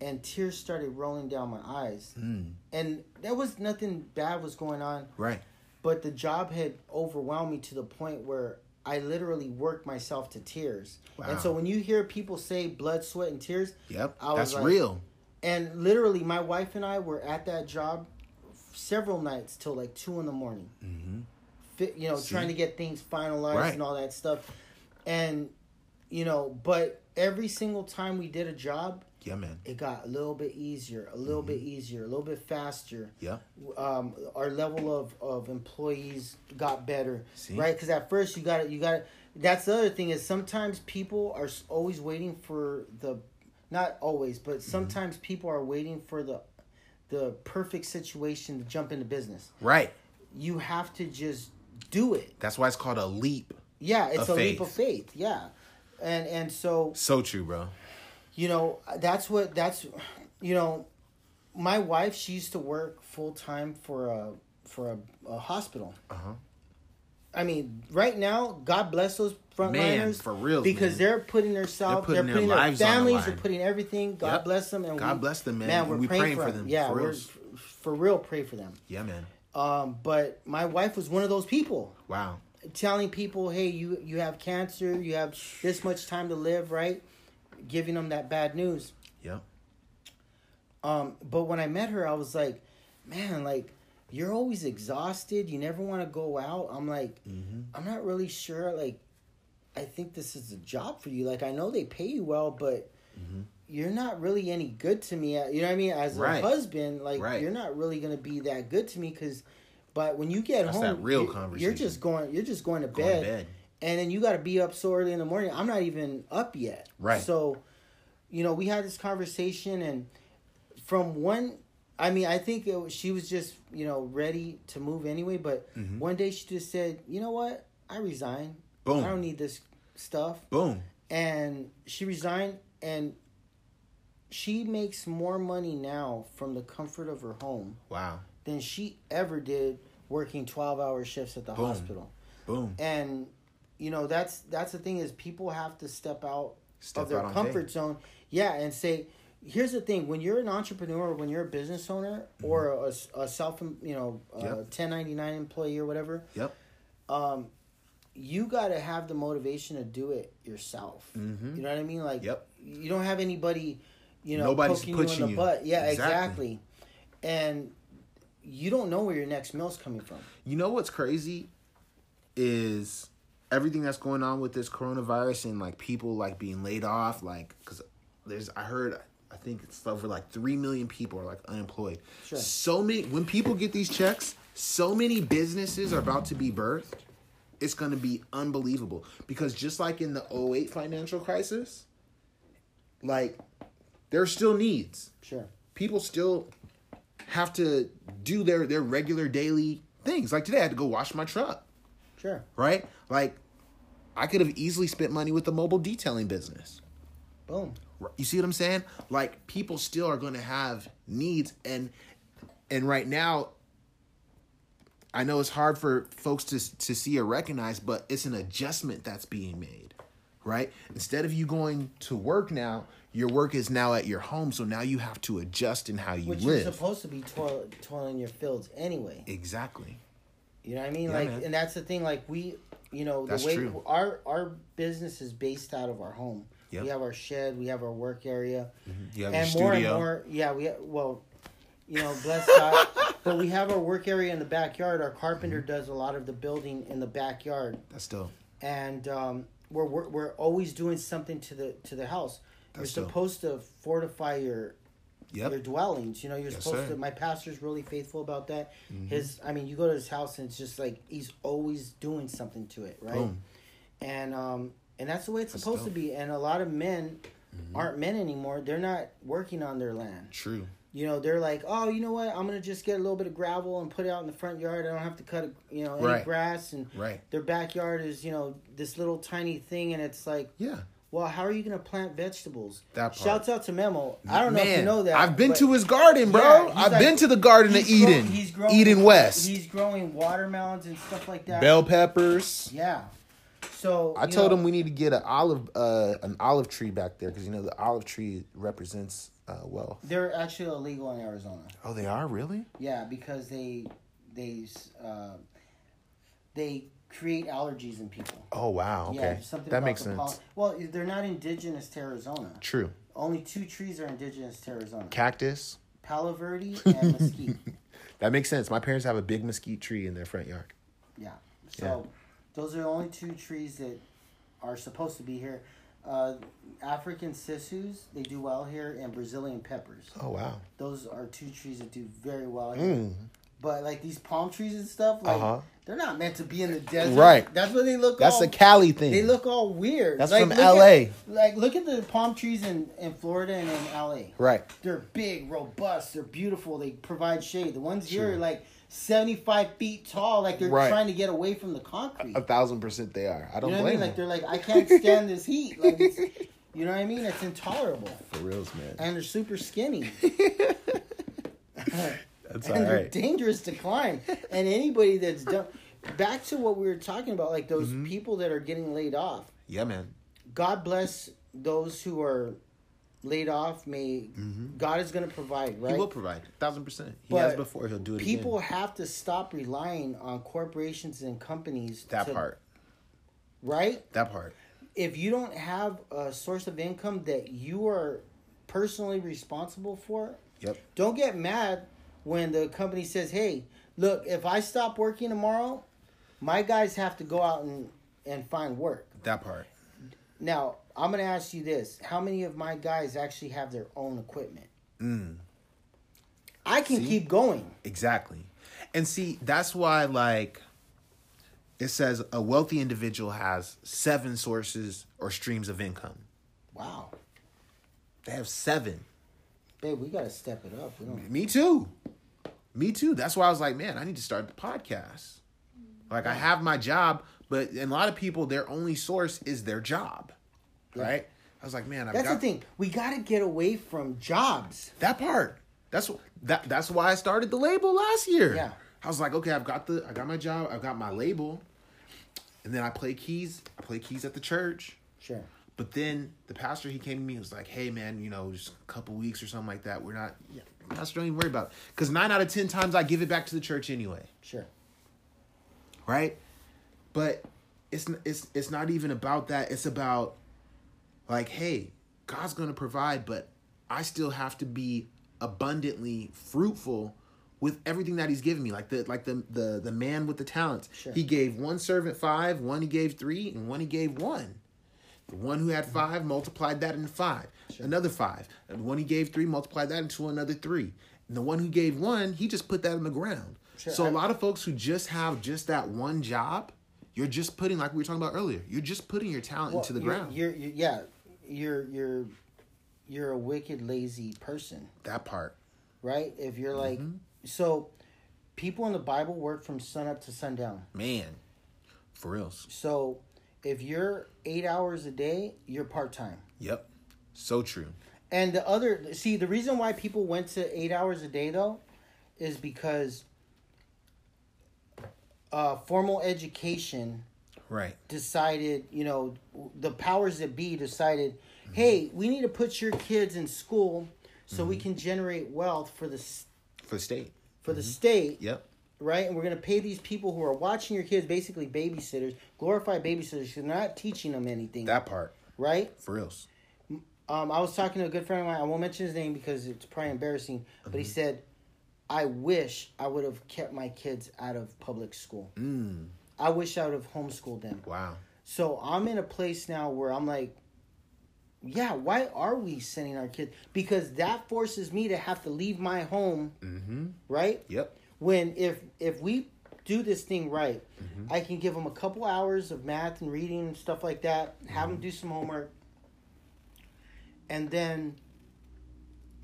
and tears started rolling down my eyes,
Mm.
and there was nothing bad was going on.
Right.
but the job had overwhelmed me to the point where I literally worked myself to tears.
Wow.
And so when you hear people say blood, sweat, and tears,
Yep.
I was
That's
like-
real.
and literally my wife and I were at that job several nights till like two in the morning.
Mm-hmm.
You know,
See?
trying to get things finalized
Right.
and all that stuff. And you know, but every single time we did a job,
Yeah, man.
it got a little bit easier, a little bit easier, a little bit faster.
Yeah.
Um, our level of, of employees got better,
See?
right? Because at first you got it, you got to. That's the other thing is sometimes people are always waiting for the, not always, but sometimes people are waiting for the, the perfect situation to jump into business.
Right.
You have to just do it.
That's why it's called a leap.
Yeah, it's a leap of
faith.
faith. Yeah, and and so
So true, bro.
You know that's what that's you know my wife she used to work full time for a for a, a hospital
Uh huh.
i mean right now god bless those frontliners
for real,
because
man.
they're putting themselves,
They're
they're
putting
putting,
their
their,
the
families
line.
they're putting everything god
Yep.
bless them and
God
we,
bless them, man.
man we're
we
praying,
praying
for
for
them,
them,
yeah
for
we're
real.
for real pray for them
Yeah, man.
um but my wife was one of those people
Wow.
telling people, "Hey, you you have cancer. You have this much time to live." Right, giving them that bad news.
Yep.
Um, but when I met her, I was like, "Man, like you're always exhausted. You never want to go out." I'm like,
Mm-hmm.
I'm not really sure. Like, I think this is a job for you. Like, I know they pay you well, but
Mm-hmm.
you're not really any good to me. You know what I mean? As
Right.
a husband, like
Right.
you're not really gonna be that good to me because. But when you get
That's
home,
that real
you're- You're just going. You're just going to
Going
bed
to bed.
And then you got to be up so early in the morning. I'm not even up yet.
Right.
So, you know, we had this conversation, and from one, I mean, I think was, she was just, you know, ready to move anyway. But
Mhm.
one day she just said, "You know what? I resign.
Boom.
I don't need this stuff."
Boom.
And she resigned, and she makes more money now from the comfort of her home
Wow.
than she ever did working 12 hour shifts at the
Boom.
hospital
Boom.
and you know that's that's the thing is people have to step out
Step
of their comfort zone yeah and say here's the thing when you're an entrepreneur when you're a business owner or a, a self you know uh,
Mm-hmm. Yep.
1099 employee or whatever
Yep.
um you got to have the motivation to do it yourself
Mhm.
you know what i mean like
Yep.
you don't have anybody you know
Nobody's
poking you in
pushing
the
you.
butt yeah
Exactly.
exactly and you don't know where your next meal's coming from
You know what's crazy is everything that's going on with this coronavirus and like people like being laid off like cuz there's I heard I think it's over like 3 million people are like unemployed.
Sure.
So many when people get these checks, so many businesses are about to be birthed. It's going to be unbelievable because just like in the 08 financial crisis like there are still needs
sure
people still have to do their their regular daily things. Like today, I had to go wash my truck,
sure
right? Like I could have easily spent money with the mobile detailing business.
boom
You see what I'm saying? Like people still are going to have needs, and and right now, I know it's hard for folks to to see or recognize, but it's an adjustment that's being made, right? Instead of you going to work now, your work is now at your home, so now you have to adjust in how you
Which
live.
you're supposed to be toil- toiling your fields anyway.
Exactly.
You know what I mean?
Yeah,
like,
man.
and that's the thing. Like we, you know, the
That's
way
true.
our our business is based out of our home.
Yep.
We have our shed. We have our work area,
You have
and more
studio.
and more. Yeah, we well, you know, bless God. [LAUGHS] but we have our work area in the backyard. Our carpenter
Mm-hmm.
does a lot of the building in the backyard,
That's dope.
and um, we're, we're we're always doing something to the to the house.
That's
you're
dope.
supposed to fortify your
Yep.
your dwellings. You know, you're
Yes,
supposed
sir. Mm-hmm.
to. My pastor's really faithful about that. His, I mean, you go to his house and it's just like he's always doing something to it, right?
Boom.
And um, and that's the way it's
That's
supposed to
dope. Mm-hmm.
be. And a lot of men aren't men anymore. They're not working on their land.
True.
You know, they're like, oh, you know what? I'm gonna just get a little bit of gravel and put it out in the front yard. I don't have to cut, you know, any
Right.
grass. And
Right.
their backyard is, you know, this little tiny thing, and it's like,
Yeah.
Well, how are you gonna plant vegetables?
That part.
Shouts out to Memo. I don't know if you know that.
I've been to his garden, bro.
Yeah,
I've
like-
been to the Garden of
he's grow-
Eden.
he's growing,
Eden West.
He's growing watermelons and stuff like that.
Bell peppers.
Yeah. So
I told
know,
him we need to get an olive uh, an olive tree back there because you know the olive tree represents uh, wealth.
they're actually illegal in Arizona.
Oh, they are really?
Yeah, because they they uh, they create allergies in people.
Oh wow. Okay.
Yeah, something
that makes sense.
pollen- Well, they're not indigenous to Arizona.
True.
Only two trees are indigenous to Arizona:
Cactus.
Palo Verde [LAUGHS] and mesquite.
That makes sense. My parents have a big mesquite tree in their front yard.
Yeah. So those are the only two trees that are supposed to be here. Uh, African sisus, they do well here, and Brazilian peppers.
Oh wow.
Those are two trees that do very well here.
Mm.
But like these palm trees and stuff, like
Uh-huh.
they're not meant to be in the desert.
Right.
That's what they look. Like.
That's
all,
a Cali thing.
They look all weird.
That's
Like,
from LA.
at- like look at the palm trees in, in Florida and in LA.
right.
They're big, robust. They're beautiful. They provide shade. The ones here
Sure.
are like seventy five feet tall. Like they're
Right.
trying to get away from the concrete.
A thousand percent they are. I don't
You know what I
blame
mean? Like they're like, I can't stand this heat. [LAUGHS] Like, it's, you know what I mean? It's intolerable,
For reals, man.
and they're super skinny, [LAUGHS] [LAUGHS]
That's [LAUGHS]
and they're
right.
dangerous to climb. And anybody that's done, back to what we were talking about, like those
Mm-hmm.
people that are getting laid off.
Yeah, man.
God bless those who are laid off. May God is going to provide, right?
Mm-hmm. He will provide. Thousand percent. He
But
has before. He'll do it
People
again.
have to stop relying on corporations and companies.
That
to-
part.
right?
That part.
if you don't have a source of income that you are personally responsible for,
Yep.
don't get mad when the company says, "Hey, look, if I stop working tomorrow, my guys have to go out and and find work."
That part.
Now, I'm going to ask you this: How many of my guys actually have their own equipment?
Mm.
I can
See?
keep going.
Exactly. And see, that's why like it says a wealthy individual has seven sources or streams of income.
Wow,
They have seven.
Babe, we got to step it up. We don't.
Me too. Me too. That's why I was like, man, I need to start the podcast. Like I have my job, but and a lot of people, their only source is their job. Right? I was like, man, I've
That's
got
the thing. We got to get away from jobs.
that part. That's that. That's why I started the label last year.
Yeah.
I was like, okay, I've got the, I got my job, I've got my label, and then I play keys. I play keys at the church.
Sure.
But then the pastor he came to me and was like, "Hey man, you know, just a couple weeks or something like that. We're not, yeah, pastor, don't even worry about it. Because nine out of ten times I give it back to the church anyway,
Sure.
right? But it's it's it's not even about that. It's about like, hey, God's gonna provide, but I still have to be abundantly fruitful with everything that He's given me. Like the like the the the man with the talents.
Sure.
He gave one servant five, one he gave three, and one he gave one. The one who had five multiplied that into five. Another five. And the one he gave three multiplied that into another three. And the one who gave one, he just put that in the ground.
Sure.
So a lot of folks who just have just that one job, you're just putting, like we were talking about earlier, you're just putting your talent
Well,
into the
you're,
ground.
You're, you're yeah, you're you're you're a wicked lazy person,
that part.
right? If you're like
Mm-hmm.
so, people in the Bible work from sun up to sundown.
Man. For reals.
So, if you're eight hours a day, you're part time.
Yep. So true.
And the other, see, the reason why people went to eight hours a day though, is because uh, formal education
Right.
decided, you know, the powers that be decided, hey, mm-hmm. we need to put your kids in school so we mm-hmm. can generate wealth for the
For the state.
for the mm-hmm. state,
Yep.
Right? And we're going to pay these people who are watching your kids, basically babysitters, glorified babysitters, they're not teaching them anything,
That part.
right?
For reals.
Um, I was talking to a good friend of mine. I won't mention his name because it's probably embarrassing, but
Mm-hmm.
he said, "I wish I would have kept my kids out of public school.
Mm.
I wish I would have homeschooled them."
Wow.
So I'm in a place now where I'm like, yeah, why are we sending our kids? Because that forces me to have to leave my home,
Mm-hmm.
right?
Yep.
When if if we do this thing right, mm-hmm. I can give them a couple hours of math and reading and stuff like that. Have them mm-hmm. do some homework, and then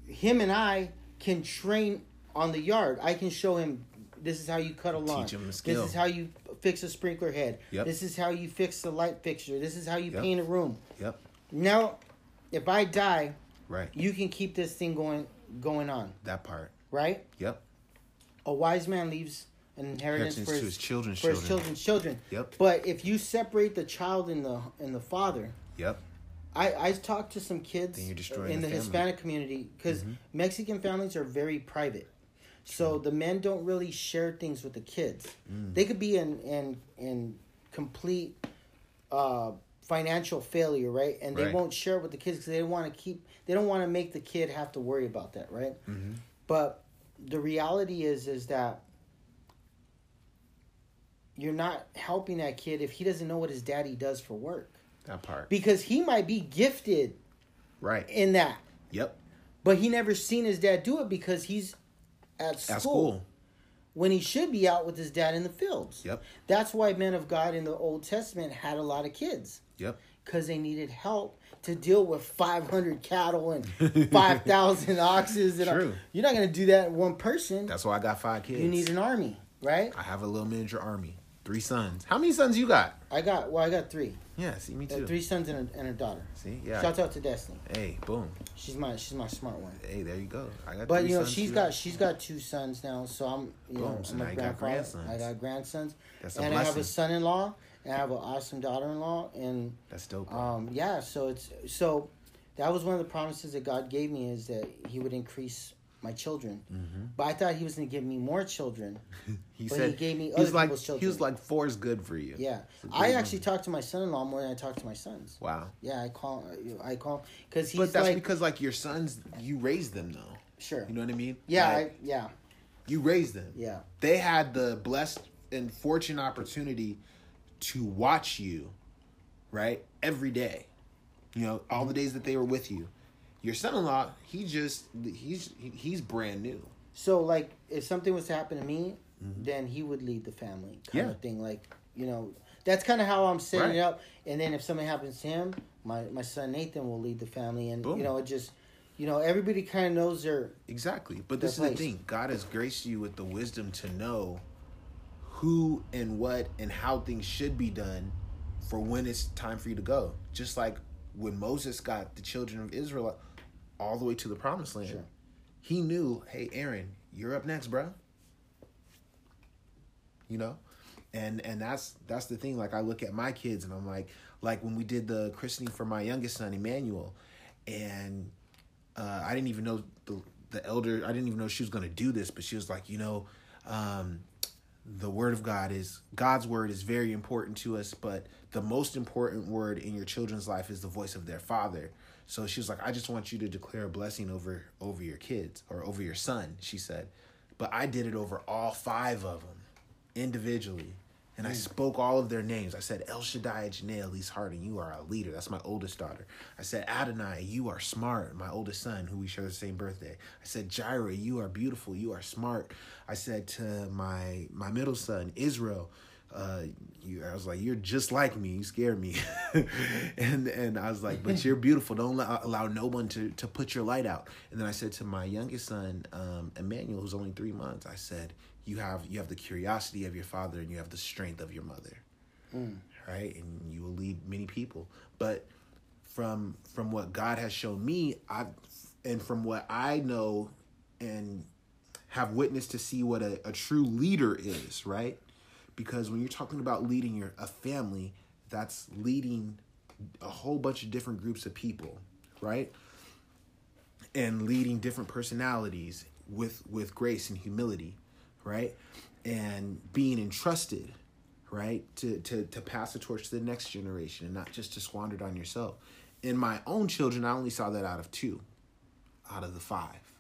him and I can train on the yard. I can show him this is how you cut a lawn.
Teach him skill.
This is how you fix a sprinkler head.
Yep.
This is how you fix the light fixture. This is how you
Yep.
paint a room.
Yep.
Now, if I die,
Right.
you can keep this thing going going on,
That part.
right?
Yep.
A wise man leaves an inheritance
Inheritance
for his,
his children's
for his
children.
children's children.
Yep.
But if you separate the child and the and the father,
Yep.
I I talked to some kids
Then you're destroying
in
the family.
Hispanic community because
Mhm.
Mexican families are very private. So the men don't really share things with the kids.
Mm.
They could be in in in complete uh, financial failure, right? And they
Right.
won't share it with the kids because they don't want to keep. They don't want to make the kid have to worry about that, right?
Mhm.
But the reality is, is that you're not helping that kid if he doesn't know what his daddy does for work
That part.
because he might be gifted
Right.
in that,
Yep.
but he never seen his dad do it because he's at school,
At school.
when he should be out with his dad in the fields.
Yep.
That's why men of God in the Old Testament had a lot of kids
Yep.
because they needed help to deal with 500 cattle and [LAUGHS] 5,000 oxes. And.
True.
You're not going to do that in one person.
That's why I got five kids.
you need an army, right?
I have a little miniature army. Three sons. How many sons you got?
I got well, I got three,
Yeah, see me
Uh,
too.
three sons and a, and a daughter.
See, yeah.
Shout out to Destiny.
Hey, boom.
She's my she's my smart one.
Hey, there you go. I got.
But you know she's
too.
got she's got two sons now, so I'm you know
Boom, so
I'm
now
a
you got
grandfather.
grandsons.
I got grandsons,
That's a
and I have a son-in-law, and I have an awesome daughter-in-law, and
That's dope.
um yeah, so it's so that was one of the promises that God gave me is that He would increase my children.
Mm-hmm.
But I thought He was going to give me more children. [LAUGHS]
he said
he gave me
he
other
like
people's children.
he was like four is good for you.
Yeah, I actually
number.
talk to my son-in-law more than I talk to my sons.
Wow.
Yeah, I call I call because he's
But that's
like
because like your sons, you raised them though.
sure.
You know what I mean?
Yeah,
Like,
I, yeah,
you raised them.
yeah.
They had the blessed and fortunate opportunity to watch you, right, every day. You know, all the days that they were with you. Your son-in-law, he just he's he's brand new.
So like, if something was to happen to me, then he would lead the family, kind
Mm-hmm. Yeah.
of thing. Like, you know, that's kind of how I'm setting
Right.
it up. And then if something happens to him, my my son Nathan will lead the family, and
Boom.
you know, it just, you know, everybody kind of knows their
Exactly. But this
Their
is the
place.
thing. God has graced you with the wisdom to know who and what and how things should be done for when it's time for you to go. Just like when Moses got the children of Israel all the way to the promised land.
Sure.
He knew, hey Aaron, you're up next, bro. You know? And and that's that's the thing. Like I look at my kids and I'm like, like when we did the christening for my youngest son, Emmanuel, and uh, I didn't even know the the elder. I didn't even know she was going to do this, but she was like, you know, um, the word of God is God's word is very important to us, but the most important word in your children's life is the voice of their father. So she was like, I just want you to declare a blessing over over your kids or over your son. She said, but I did it over all five of them individually. And I mm. spoke all of their names. I said, El Shaddai, Janae, Elise Harding, you are a leader. That's my oldest daughter. I said, Adonai, you are smart. My oldest son, who we share the same birthday. I said, Jireh, you are beautiful. You are smart. I said to my my middle son, Israel, uh, you, I was like, you're just like me. You scare me. [LAUGHS] and and I was like, but you're [LAUGHS] beautiful. Don't allow, allow no one to, to put your light out. And then I said to my youngest son, um, Emmanuel, who's only three months, I said, you have you have the curiosity of your father and you have the strength of your mother. Right? And you will lead many people. But from from what God has shown me, I and from what I know and have witnessed to see what a, a true leader is, right? Because when you're talking about leading your a family, that's leading a whole bunch of different groups of people, right? And leading different personalities with with grace and humility, right? And being entrusted, right? To to to pass the torch to the next generation and not just to squander it on yourself. In my own children, I only saw that out of two out of the five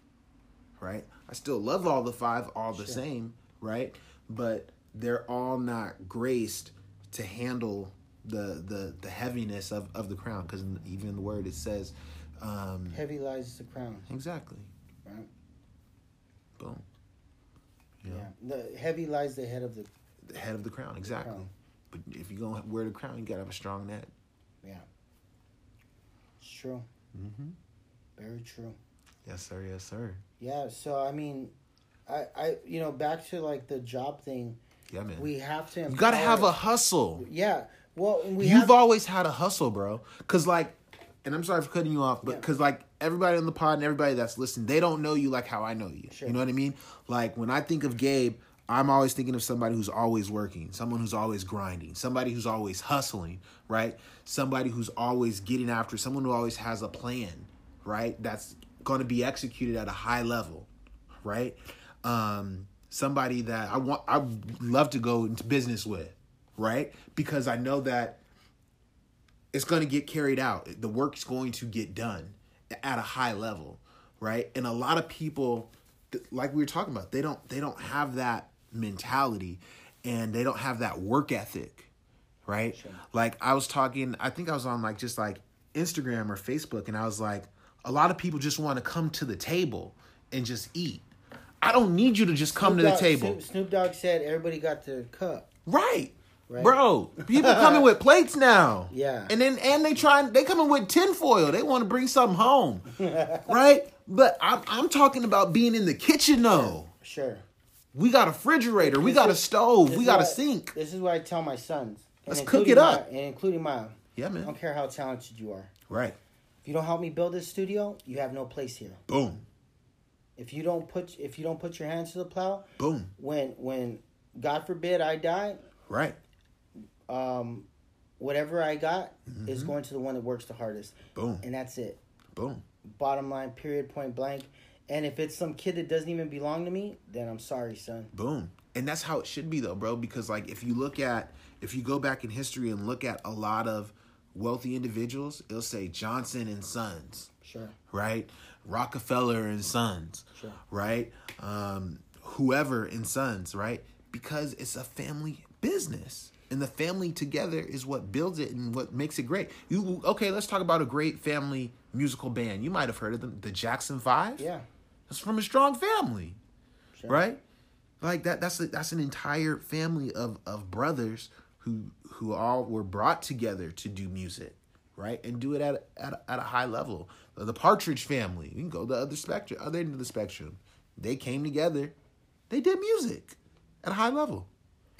right? I still love all the five all the
Sure.
same, right? But they're all not graced to handle the the the heaviness of of the crown because even in the word it says um
heavy lies the crown,
exactly
right?
boom
Yeah. The heavy lies the head of the
the head of the crown exactly
Crown.
but if you're gonna wear the crown you gotta have a strong neck
yeah. It's true.
mm-hmm.
Very true.
yes sir yes sir
Yeah, so I mean, I, I, you know, back to like the job thing.
Yeah man
We have to.
you gotta have a hustle
Yeah, well, we
You've
have.
always had a hustle, bro. Cause like, and I'm sorry for cutting you off, but
Yeah.
cause like everybody on the pod and everybody that's listening, they don't know you like how I know you.
Sure.
You know what I mean? Like when I think of Gabe, I'm always thinking of somebody who's always working, someone who's always grinding, somebody who's always hustling, right? Somebody who's always getting after, someone who always has a plan, right? That's going to be executed at a high level, right? um, somebody that I want, I love to go into business with, right? Because I know that it's going to get carried out. The work's going to get done at a high level, right? And a lot of people, like we were talking about, they don't they don't have that mentality, and they don't have that work ethic, right? Sure. Like I was talking, I think I was on like just like Instagram or Facebook, and I was like, a lot of people just want to come to the table and just eat. I don't need you to just come
Snoop
to the table.
Snoop, Snoop Dogg said everybody got their cup.
Right. Right. Bro, people coming with plates now.
Yeah.
And then and they trying they coming with tinfoil. They want to bring something home. [LAUGHS] right? But I'm I'm talking about being in the kitchen though.
Sure.
We got a refrigerator, we got a stove, we got a sink.
This is what I tell my sons.
Let's cook it up.
My, and including my
Yeah, man.
I don't care how talented you are.
Right.
If you don't help me build this studio, you have no place here.
Boom.
If you don't put if you don't put your hands to the plow,
boom.
When when God forbid I die,
right
um, whatever I got mm-hmm. is going to the one that works the hardest.
Boom.
And that's it.
Boom.
Bottom line, period, point blank. And if it's some kid that doesn't even belong to me, then I'm sorry, son.
Boom. And that's how it should be though, bro, because like if you look at if you go back in history and look at a lot of wealthy individuals, it'll say Johnson and Sons.
Sure.
Right? Rockefeller and Sons.
Sure.
Right? Um, whoever and Sons, right? Because it's a family business and the family together is what builds it and what makes it great. You okay? Let's talk about a great family musical band. You might have heard of them, the Jackson Five.
Yeah,
that's from a strong family, sure. right? Like that. That's a, that's an entire family of of brothers who who all were brought together to do music, right, and do it at at, at a high level. Uh, the Partridge Family. You can go the other spectrum, other end of the spectrum. They came together. They did music at a high level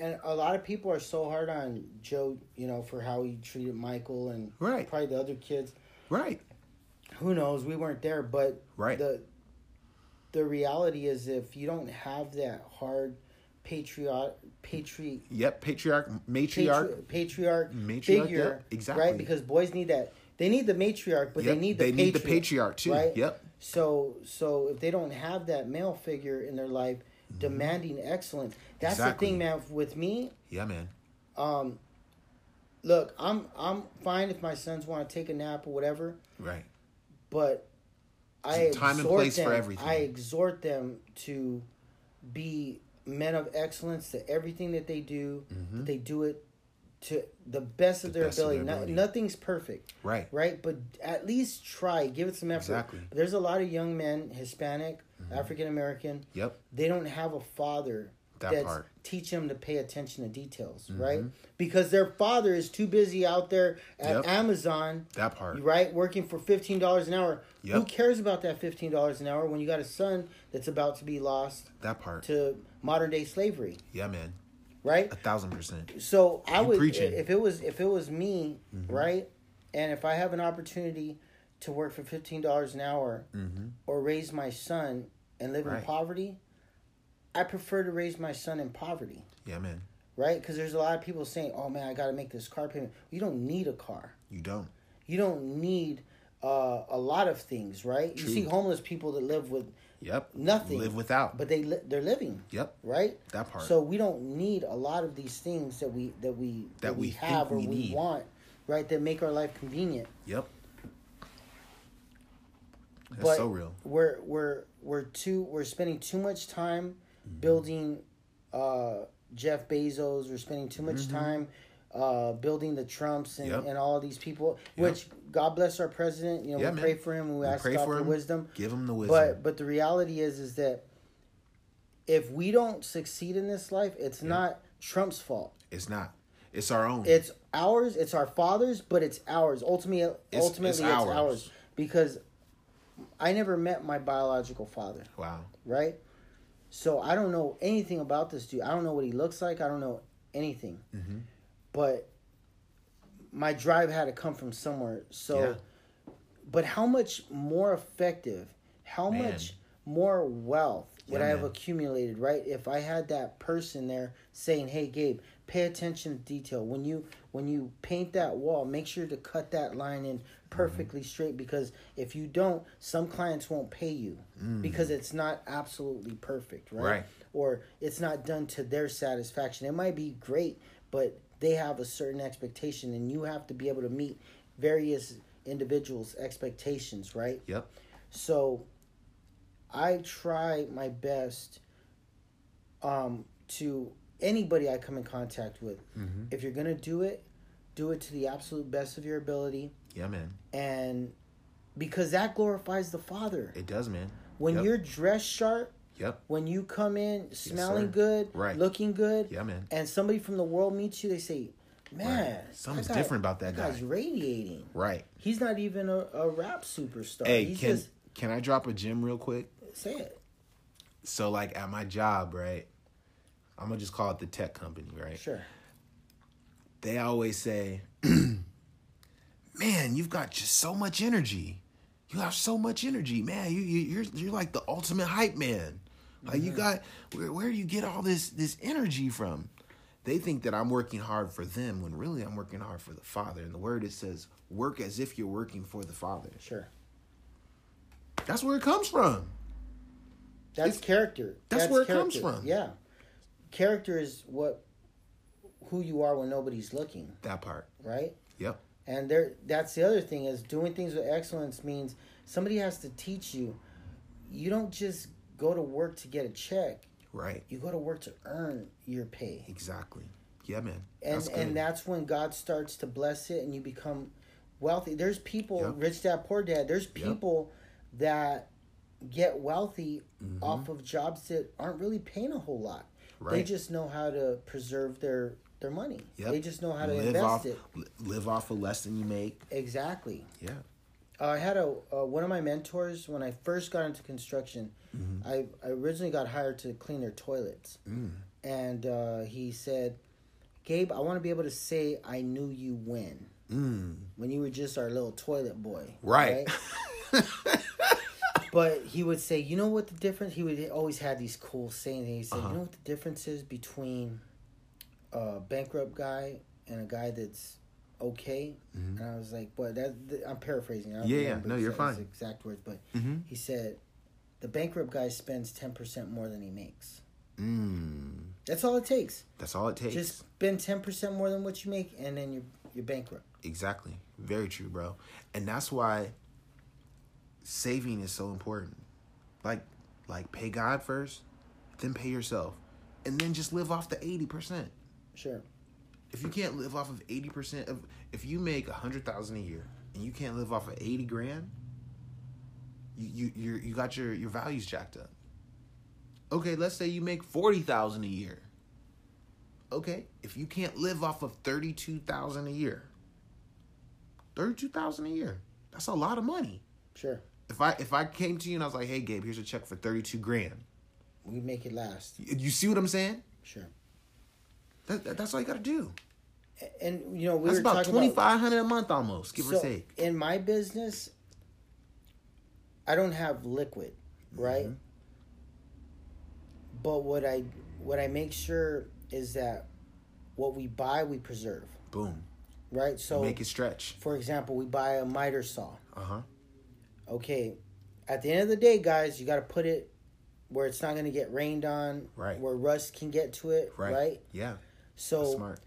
and a lot of people are so hard on Joe, you know, for how he treated Michael and
right.
probably the other kids.
Right.
Who knows? We weren't there, but
right.
the the reality is if you don't have that hard patriot patri
Yep, patriarch matriarch
patri- patriarch,
matriarch
figure.
Exactly.
Right? Because boys need that they need the matriarch, but
yep,
they need the
they
patriarch,
need the patriarch too.
Right?
Yep.
So so if they don't have that male figure in their life, demanding excellence. That's exactly. the thing, man. With me,
yeah, man.
Um, look, I'm I'm fine if my sons want to take a nap or whatever.
Right.
But I
time and place them, for everything.
I exhort them to be men of excellence to everything that they do. Mm-hmm. That they do it to the best of their best ability. Of their ability. No, nothing's perfect.
Right.
Right. But at least try. Give it some effort.
Exactly.
There's a lot of young men, Hispanic, mm-hmm. African American.
Yep.
They don't have a father
that that's part.
teach them to pay attention to details, mm-hmm. right? Because their father is too busy out there at yep. Amazon.
That part,
right? Working for fifteen dollars an hour. Yep. Who cares about that fifteen dollars an hour when you got a son that's about to be lost?
That part
to modern day slavery.
Yeah, man.
Right.
A thousand percent.
So I would preaching. if it was if it was me, mm-hmm. right, and if I have an opportunity to work for fifteen dollars an hour
mm-hmm.
or raise my son and live
right.
in poverty I prefer to raise my son in poverty.
Yeah, man.
Right? Because there's a lot of people saying, "Oh man, I got to make this car payment." You don't need a car.
You don't.
You don't need uh, a lot of things, right? True. You see homeless people that live with
Yep.
Nothing.
Live without.
But they li- they're living.
Yep.
Right?
That part.
So we don't need a lot of these things that we that we that, that we, we have or we, we want, right? That make our life convenient.
Yep. That's
but
so real.
We're we're we're too we're spending too much time mm-hmm. building uh, Jeff Bezos. We're spending too much mm-hmm. time uh, building the Trumps and, yep. and all these people. Yep. Which God bless our president. You know, yeah, we man. pray for him we, we ask God for, for wisdom.
Give him the wisdom.
But but the reality is is that if we don't succeed in this life, it's not Trump's fault.
It's not. It's our own.
It's ours. It's our father's, but it's ours. Ultimately, it's, ultimately, it's, it's ours. ours because I never met my biological father.
Wow.
Right. So I don't know anything about this dude. I don't know what he looks like. I don't know anything.
Mm-hmm.
But my drive had to come from somewhere. So, yeah. but how much more effective, how man. much more wealth would yeah, I have man. accumulated, right? If I had that person there saying, "Hey, Gabe, pay attention to detail when you when you paint that wall make sure to cut that line in perfectly mm-hmm. straight because if you don't some clients won't pay you mm-hmm. because it's not absolutely perfect right?
Right.
or it's not done to their satisfaction it might be great but they have a certain expectation and you have to be able to meet various individuals expectations right
Yep.
so I try my best um, to anybody I come in contact with.
Mm-hmm.
If you're gonna do it, do it to the absolute best of your ability,
Yeah, man.
and because that glorifies the Father.
It does, man.
When
Yep.
you're dressed sharp,
Yep.
when you come in smelling
sir.
good,
Right.
looking good,
Yeah, man.
and somebody from the world meets you, they say, "Man,
Right. Something's
guy-
different about that guy."
guy's radiating.
Right.
He's not even a, a rap superstar.
Hey,
He's
can
just
can I drop a gem real quick?
say it.
So like at my job, right? I'm gonna just call it the tech company, right?
Sure.
They always say, [CLEARS THROAT] "Man, you've got just so much energy. You have so much energy, man. You, you you're you're like the ultimate hype man. Like you got where where do you get all this this energy from?" They think that I'm working hard for them when really I'm working hard for the Father. And the word it says, "Work as if you're working for the Father."
Sure.
That's where it comes from.
That's
It's-
character.
that's where it comes from.
Yeah. Character is what who you are when nobody's looking,
That part.
right?
Yep.
And there that's the other thing is doing things with excellence means somebody has to teach you. You don't just go to work to get a check.
Right.
You go to work to earn your pay.
Exactly. Yeah, man.
And
That's
and that's when God starts to bless it and you become wealthy. There's people,
Yep.
rich dad, poor dad, there's people that get wealthy
Mm-hmm.
off of jobs that aren't really paying a whole lot. They just know how to preserve their their money.
Yep.
They just know how to
live
invest
off,
it.
Live off of less than you make.
Exactly.
Yeah.
Uh, I had a uh, one of my mentors when I first got into construction.
Mm-hmm.
I, I originally got hired to clean their toilets,
Mm.
and uh, he said, "Gabe, I want to be able to say I knew you when
Mm.
when you were just our little toilet boy,
Right. [LAUGHS]
but he would say, "You know what the difference?" He would always had these cool sayings. He said,
Uh-huh.
"You know what the difference is between a bankrupt guy and a guy that's okay?" And I was like, "What?" That I'm paraphrasing. I
Mm-hmm. Yeah, yeah. No, you're fine.
Exact words, but
Mhm.
he said, "The bankrupt guy spends ten percent more than he makes.
Mm.
That's all it takes.
That's all it takes.
Just spend ten percent more than what you make, and then you're you're bankrupt."
Exactly. Very true, bro. And that's why saving is so important. Like like pay God first, then pay yourself. And then just live off the 80%.
Sure.
If you can't live off of 80% of if you make a 100,000 a year and you can't live off of 80 grand, you you you you got your your values jacked up. Okay, let's say you make 40,000 a year. Okay, if you can't live off of 32,000 a year. 32,000 a year. That's a lot of money.
Sure.
If I if I came to you and I was like, "Hey Gabe, here's a check for 32 grand."
We make it last.
You, you see what I'm saying?
Sure.
That, that- that's all you got to do.
And you know we
That's
were
about
talking
twenty
about
five hundred a month almost, give or take.
in my business, I don't have liquid, right?
Mm-hmm.
But what I what I make sure is that what we buy we preserve,
Boom.
right? So
Make it stretch.
for example, we buy a miter saw.
Uh huh.
Okay, at the end of the day, guys, you got to put it where it's not going to get rained on,
Right.
Where rust can get to it,
Right.
right?
Yeah.
So
That's smart.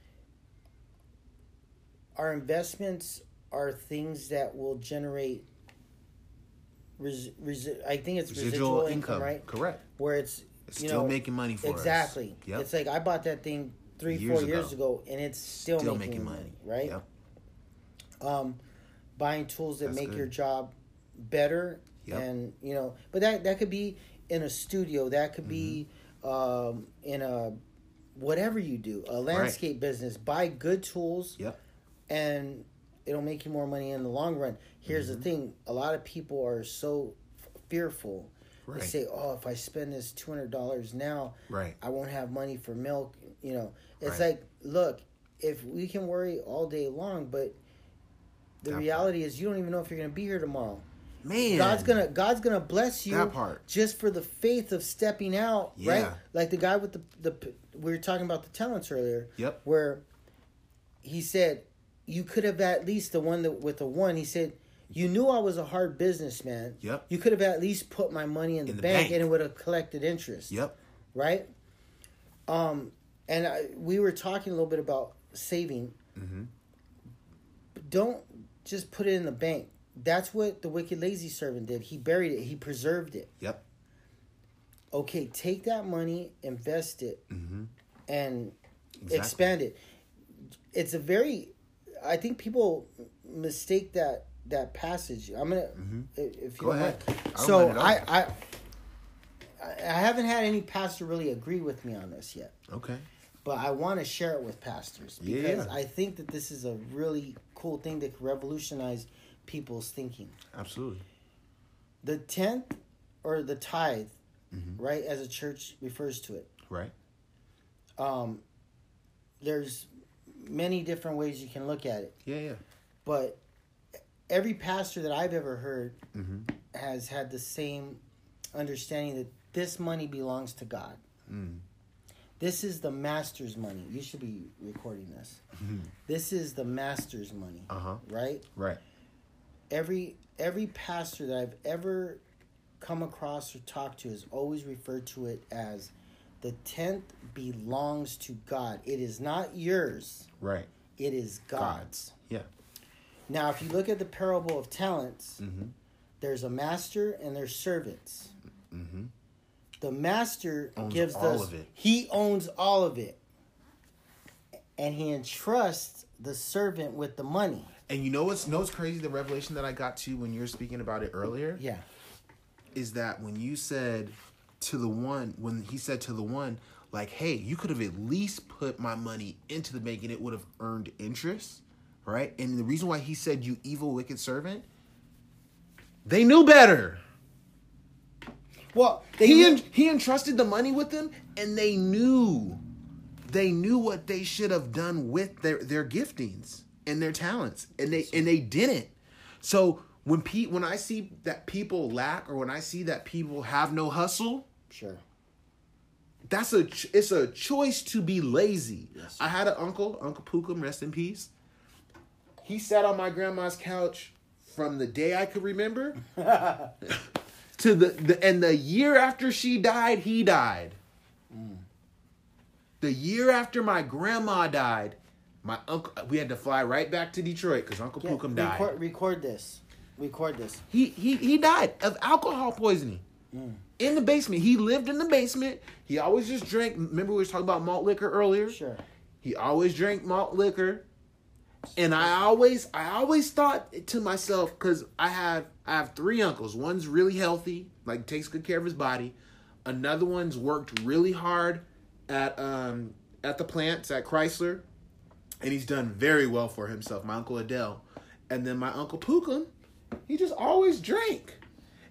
our investments are things that will generate res, resi- I think it's residual,
Residual
income,
income.
right?
Correct.
Where it's
It's still
know,
making money for us.
exactly.
Yep.
It's like I bought that thing three,
Years
four years ago, and it's still,
Still
making,
making
money,
money.
right?
Yep.
Um, buying tools that
That's
make
good.
your job better,
Yep.
and you know, but that that could be in a studio, that could be
Mm-hmm.
um, in a whatever you do, a landscape business. Buy good tools
Yep.
and it'll make you more money in the long run. Here's
Mm-hmm.
the thing: a lot of people are so fearful.
Right.
They say, "Oh, if I spend this two hundred dollars now,
Right.
I won't have money for milk." You know, it's
Right.
like, look, if we can worry all day long, but the
part.
reality is, you don't even know if you're going to be here tomorrow.
Man.
God's gonna God's gonna bless you
That part.
just for the faith of stepping out, right? Like the guy with the the we were talking about the talents earlier.
Yep.
Where he said you could have at least the one that with the one. He said you knew I was a hard businessman.
Yep.
You could have at least put my money in the,
In the
bank,
bank.
and it would have collected interest.
Yep.
Right. Um, and I, we were talking a little bit about saving.
Mhm.
Don't just put it in the bank. That's what the wicked lazy servant did. He buried it. He preserved it.
Yep.
Okay, take that money, invest it,
Mm-hmm.
and
Exactly.
expand it. It's a very, I think people mistake that that passage. I'm gonna, if if you
Mm-hmm. Go ahead.
mind. So I. I, I haven't had any pastor really agree with me on this yet,
Okay.
but I want to share it with pastors
Yeah.
because I think that this is a really cool thing that could revolutionize people's thinking.
Absolutely.
The tenth or the tithe,
Mm-hmm.
right, as a church refers to it.
Right.
um, there's many different ways you can look at it,
Yeah. Yeah.
but every pastor that I've ever heard
Mm-hmm.
has had the same understanding that this money belongs to God.
Mm.
This is the master's money. You should be recording this.
Mhm.
This is the master's money,
Uh huh.
right?
Right.
Every every pastor that I've ever come across or talked to has always referred to it as the tenth belongs to God. It is not yours.
Right.
It is God's.
Yeah.
Now, if you look at the parable of talents,
Mm-hmm.
there's a master and there's servants.
Mm-hmm.
The master
Owns
gives
all it.
he owns all of it, and he entrusts the servant with the money.
And you know what's know what's crazy? The revelation that I got to when you were speaking about it earlier
Yeah,
is that when you said to the one, when he said to the one, like, "Hey, you could have at least put my money into the bank and it would have earned interest." Right? And the reason why he said, "You evil, wicked servant," they knew better.
well, they
he en- he entrusted the money with them, and they knew, they knew what they should have done with their their giftings and their talents, and they and they didn't. So when pe- when I see that people lack, or when I see that people have no hustle,
sure.
that's a ch- it's a choice to be lazy.
Yes,
I had an uncle, Uncle Pookum, rest in peace. He sat on my grandma's couch from the day I could remember [LAUGHS] to the, the and the year after she died, he died. Mm. The year after my grandma died, my uncle we had to fly right back to Detroit because Uncle
Yeah,
Pookum died.
record, record this. Record this.
He he he died of alcohol poisoning. Mm. In the basement. He lived in the basement. He always just drank. Remember we was talking about malt liquor earlier?
Sure.
He always drank malt liquor. And I always I always thought to myself cuz I have I have three uncles. One's really healthy, like takes good care of his body. Another one's worked really hard at um at the plants at Chrysler and he's done very well for himself, my uncle Adele. And then my uncle Pookum, he just always drank.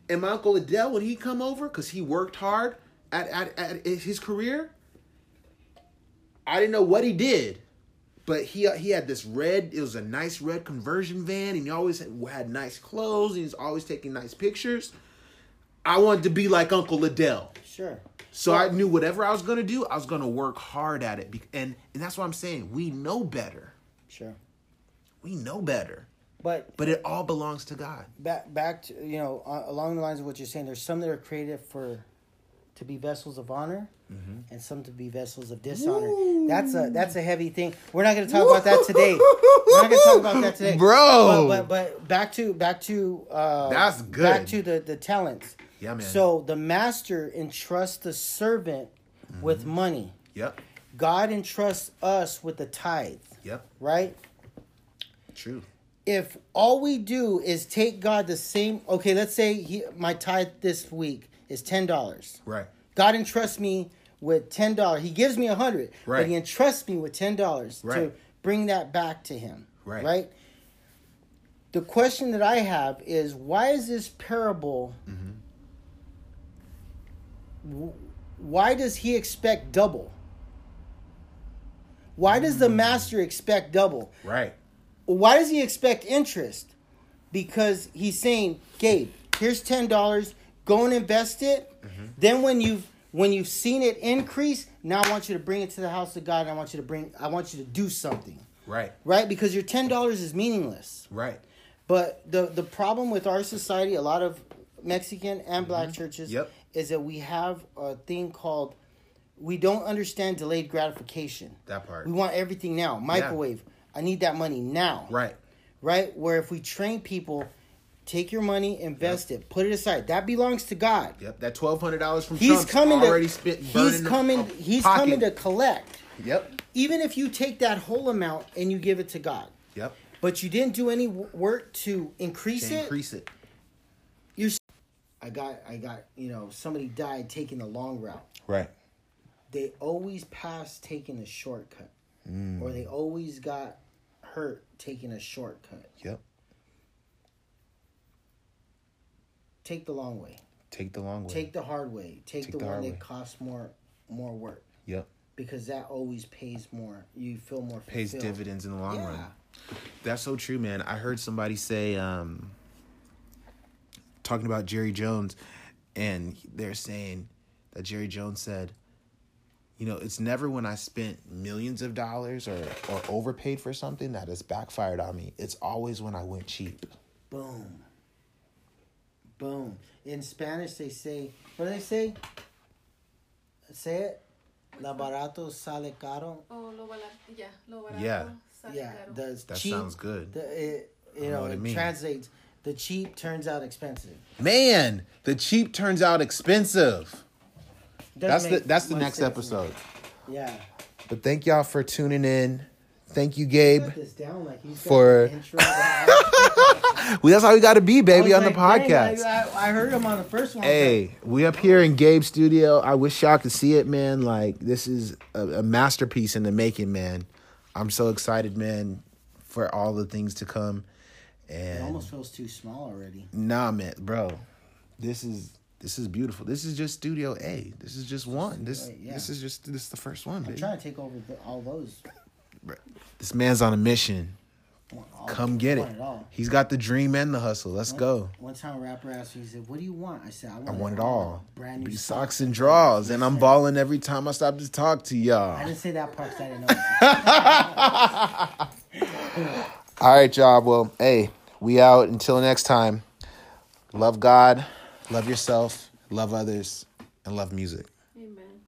And my uncle Adele, when he come over, because he worked hard at, at, at his career, I didn't know what he did, but he he had this red. It was a nice red conversion van, and he always had, had nice clothes. And he's always taking nice pictures. I wanted to be like Uncle Adele,
Sure.
So I knew whatever I was gonna do, I was gonna work hard at it. And and that's what I'm saying. We know better.
Sure.
We know better,
But
but it all belongs to God.
back back to you know along the lines of what you're saying there's some that are created for to be vessels of honor and some to be vessels of dishonor that's a that's a heavy thing we're not going to talk about that today we're not going to talk about that today [LAUGHS]
Bro.
but, but but back to back to uh
That's good.
back to the the talents
Yeah, man.
so the master entrusts the servant mm-hmm. with money
Yep.
god entrusts us with the tithe
Yep.
right
True.
if all we do is take God the same, okay, let's say he, my tithe this week is ten dollars.
Right.
God entrusts me with ten dollars. He gives me a hundred,
Right.
but he entrusts me with ten dollars to bring that back to him.
Right.
Right. The question that I have is, why is this parable? w- Why does he expect double? Why does the master expect double?
Right.
Why does he expect interest? Because he's saying, Gabe, Here's ten dollars. Go and invest it.
Mm-hmm.
Then when you've when you've seen it increase, now I want you to bring it to the house of God. And I want you to bring. I want you to do something,
Right.
right? Because your ten dollars is meaningless.
Right.
But the the problem with our society, a lot of Mexican and black churches,
Mm-hmm. Yep.
Is that we have a thing called we don't understand delayed gratification.
That part.
We want everything now. Microwave. I need that money now.
Right.
Right? Where if we train people, take your money, invest it, put it aside. That belongs to God.
Yep. That twelve hundred dollars from
He's
Trump's
coming
already
to
spit.
he's coming he's
pocket.
coming to collect.
Yep.
Even if you take that whole amount and you give it to God,
Yep.
but you didn't do any work to increase
To
it,
increase it.
I got I got, you know, somebody died taking the long route.
Right.
They always pass taking a shortcut.
Mm.
Or they always got hurt taking a shortcut.
Yep.
Take the long way.
Take the long way.
Take the hard way. Take,
Take
the,
the
one that
way.
costs more more work.
Yep.
Because that always pays more. You feel more
Pays dividends in the long
Yeah.
run. That's so true, man. I heard somebody say, um, talking about Jerry Jones, and they're saying that Jerry Jones said, you know, it's never when I spent millions of dollars or, or overpaid for something that has backfired on me. It's always when I went cheap.
Boom. Boom. In Spanish they say what do they say? Say it. La barato sale caro.
Oh, lo barato, yeah, lo barato
Yeah.
sale
Yeah,
caro.
the
That
cheap,
sounds good.
The, it, you
I know
know,
what it
it
means.
translates. The cheap turns out expensive.
Man, the cheap turns out expensive.
Doesn't
That's the that's the next
sense to me.
episode.
Yeah.
But thank y'all for tuning in. Thank you, Gabe.
This down like
For- [LAUGHS]
intro.
Well, that's how we got to be, baby, on the
like, dang,
podcast.
I, I heard him on the first one.
Hey, we up here in Gabe's studio. I wish y'all could see it, man. Like this is a, a masterpiece in the making, man. I'm so excited, man, for all the things to come.
It almost feels too small already.
nah, man, bro, this is this is beautiful. This is just Studio A. This is just one. This
yeah.
this is just this is the first one,
I'm
baby.
trying to take over the, all those.
This man's on a mission. Come get it. He's got the dream and the hustle. Let's go.
One time, a rapper asked me, he said, "What do you want?" I said, "I want,
I want it all.
Brand new
Be
socks,
and drawers, and I'm balling every time I stop to talk to y'all.
I didn't say that part I didn't know. [LAUGHS]
All right, y'all. Well, hey, we out. Until next time, love God, love yourself, love others, and love music.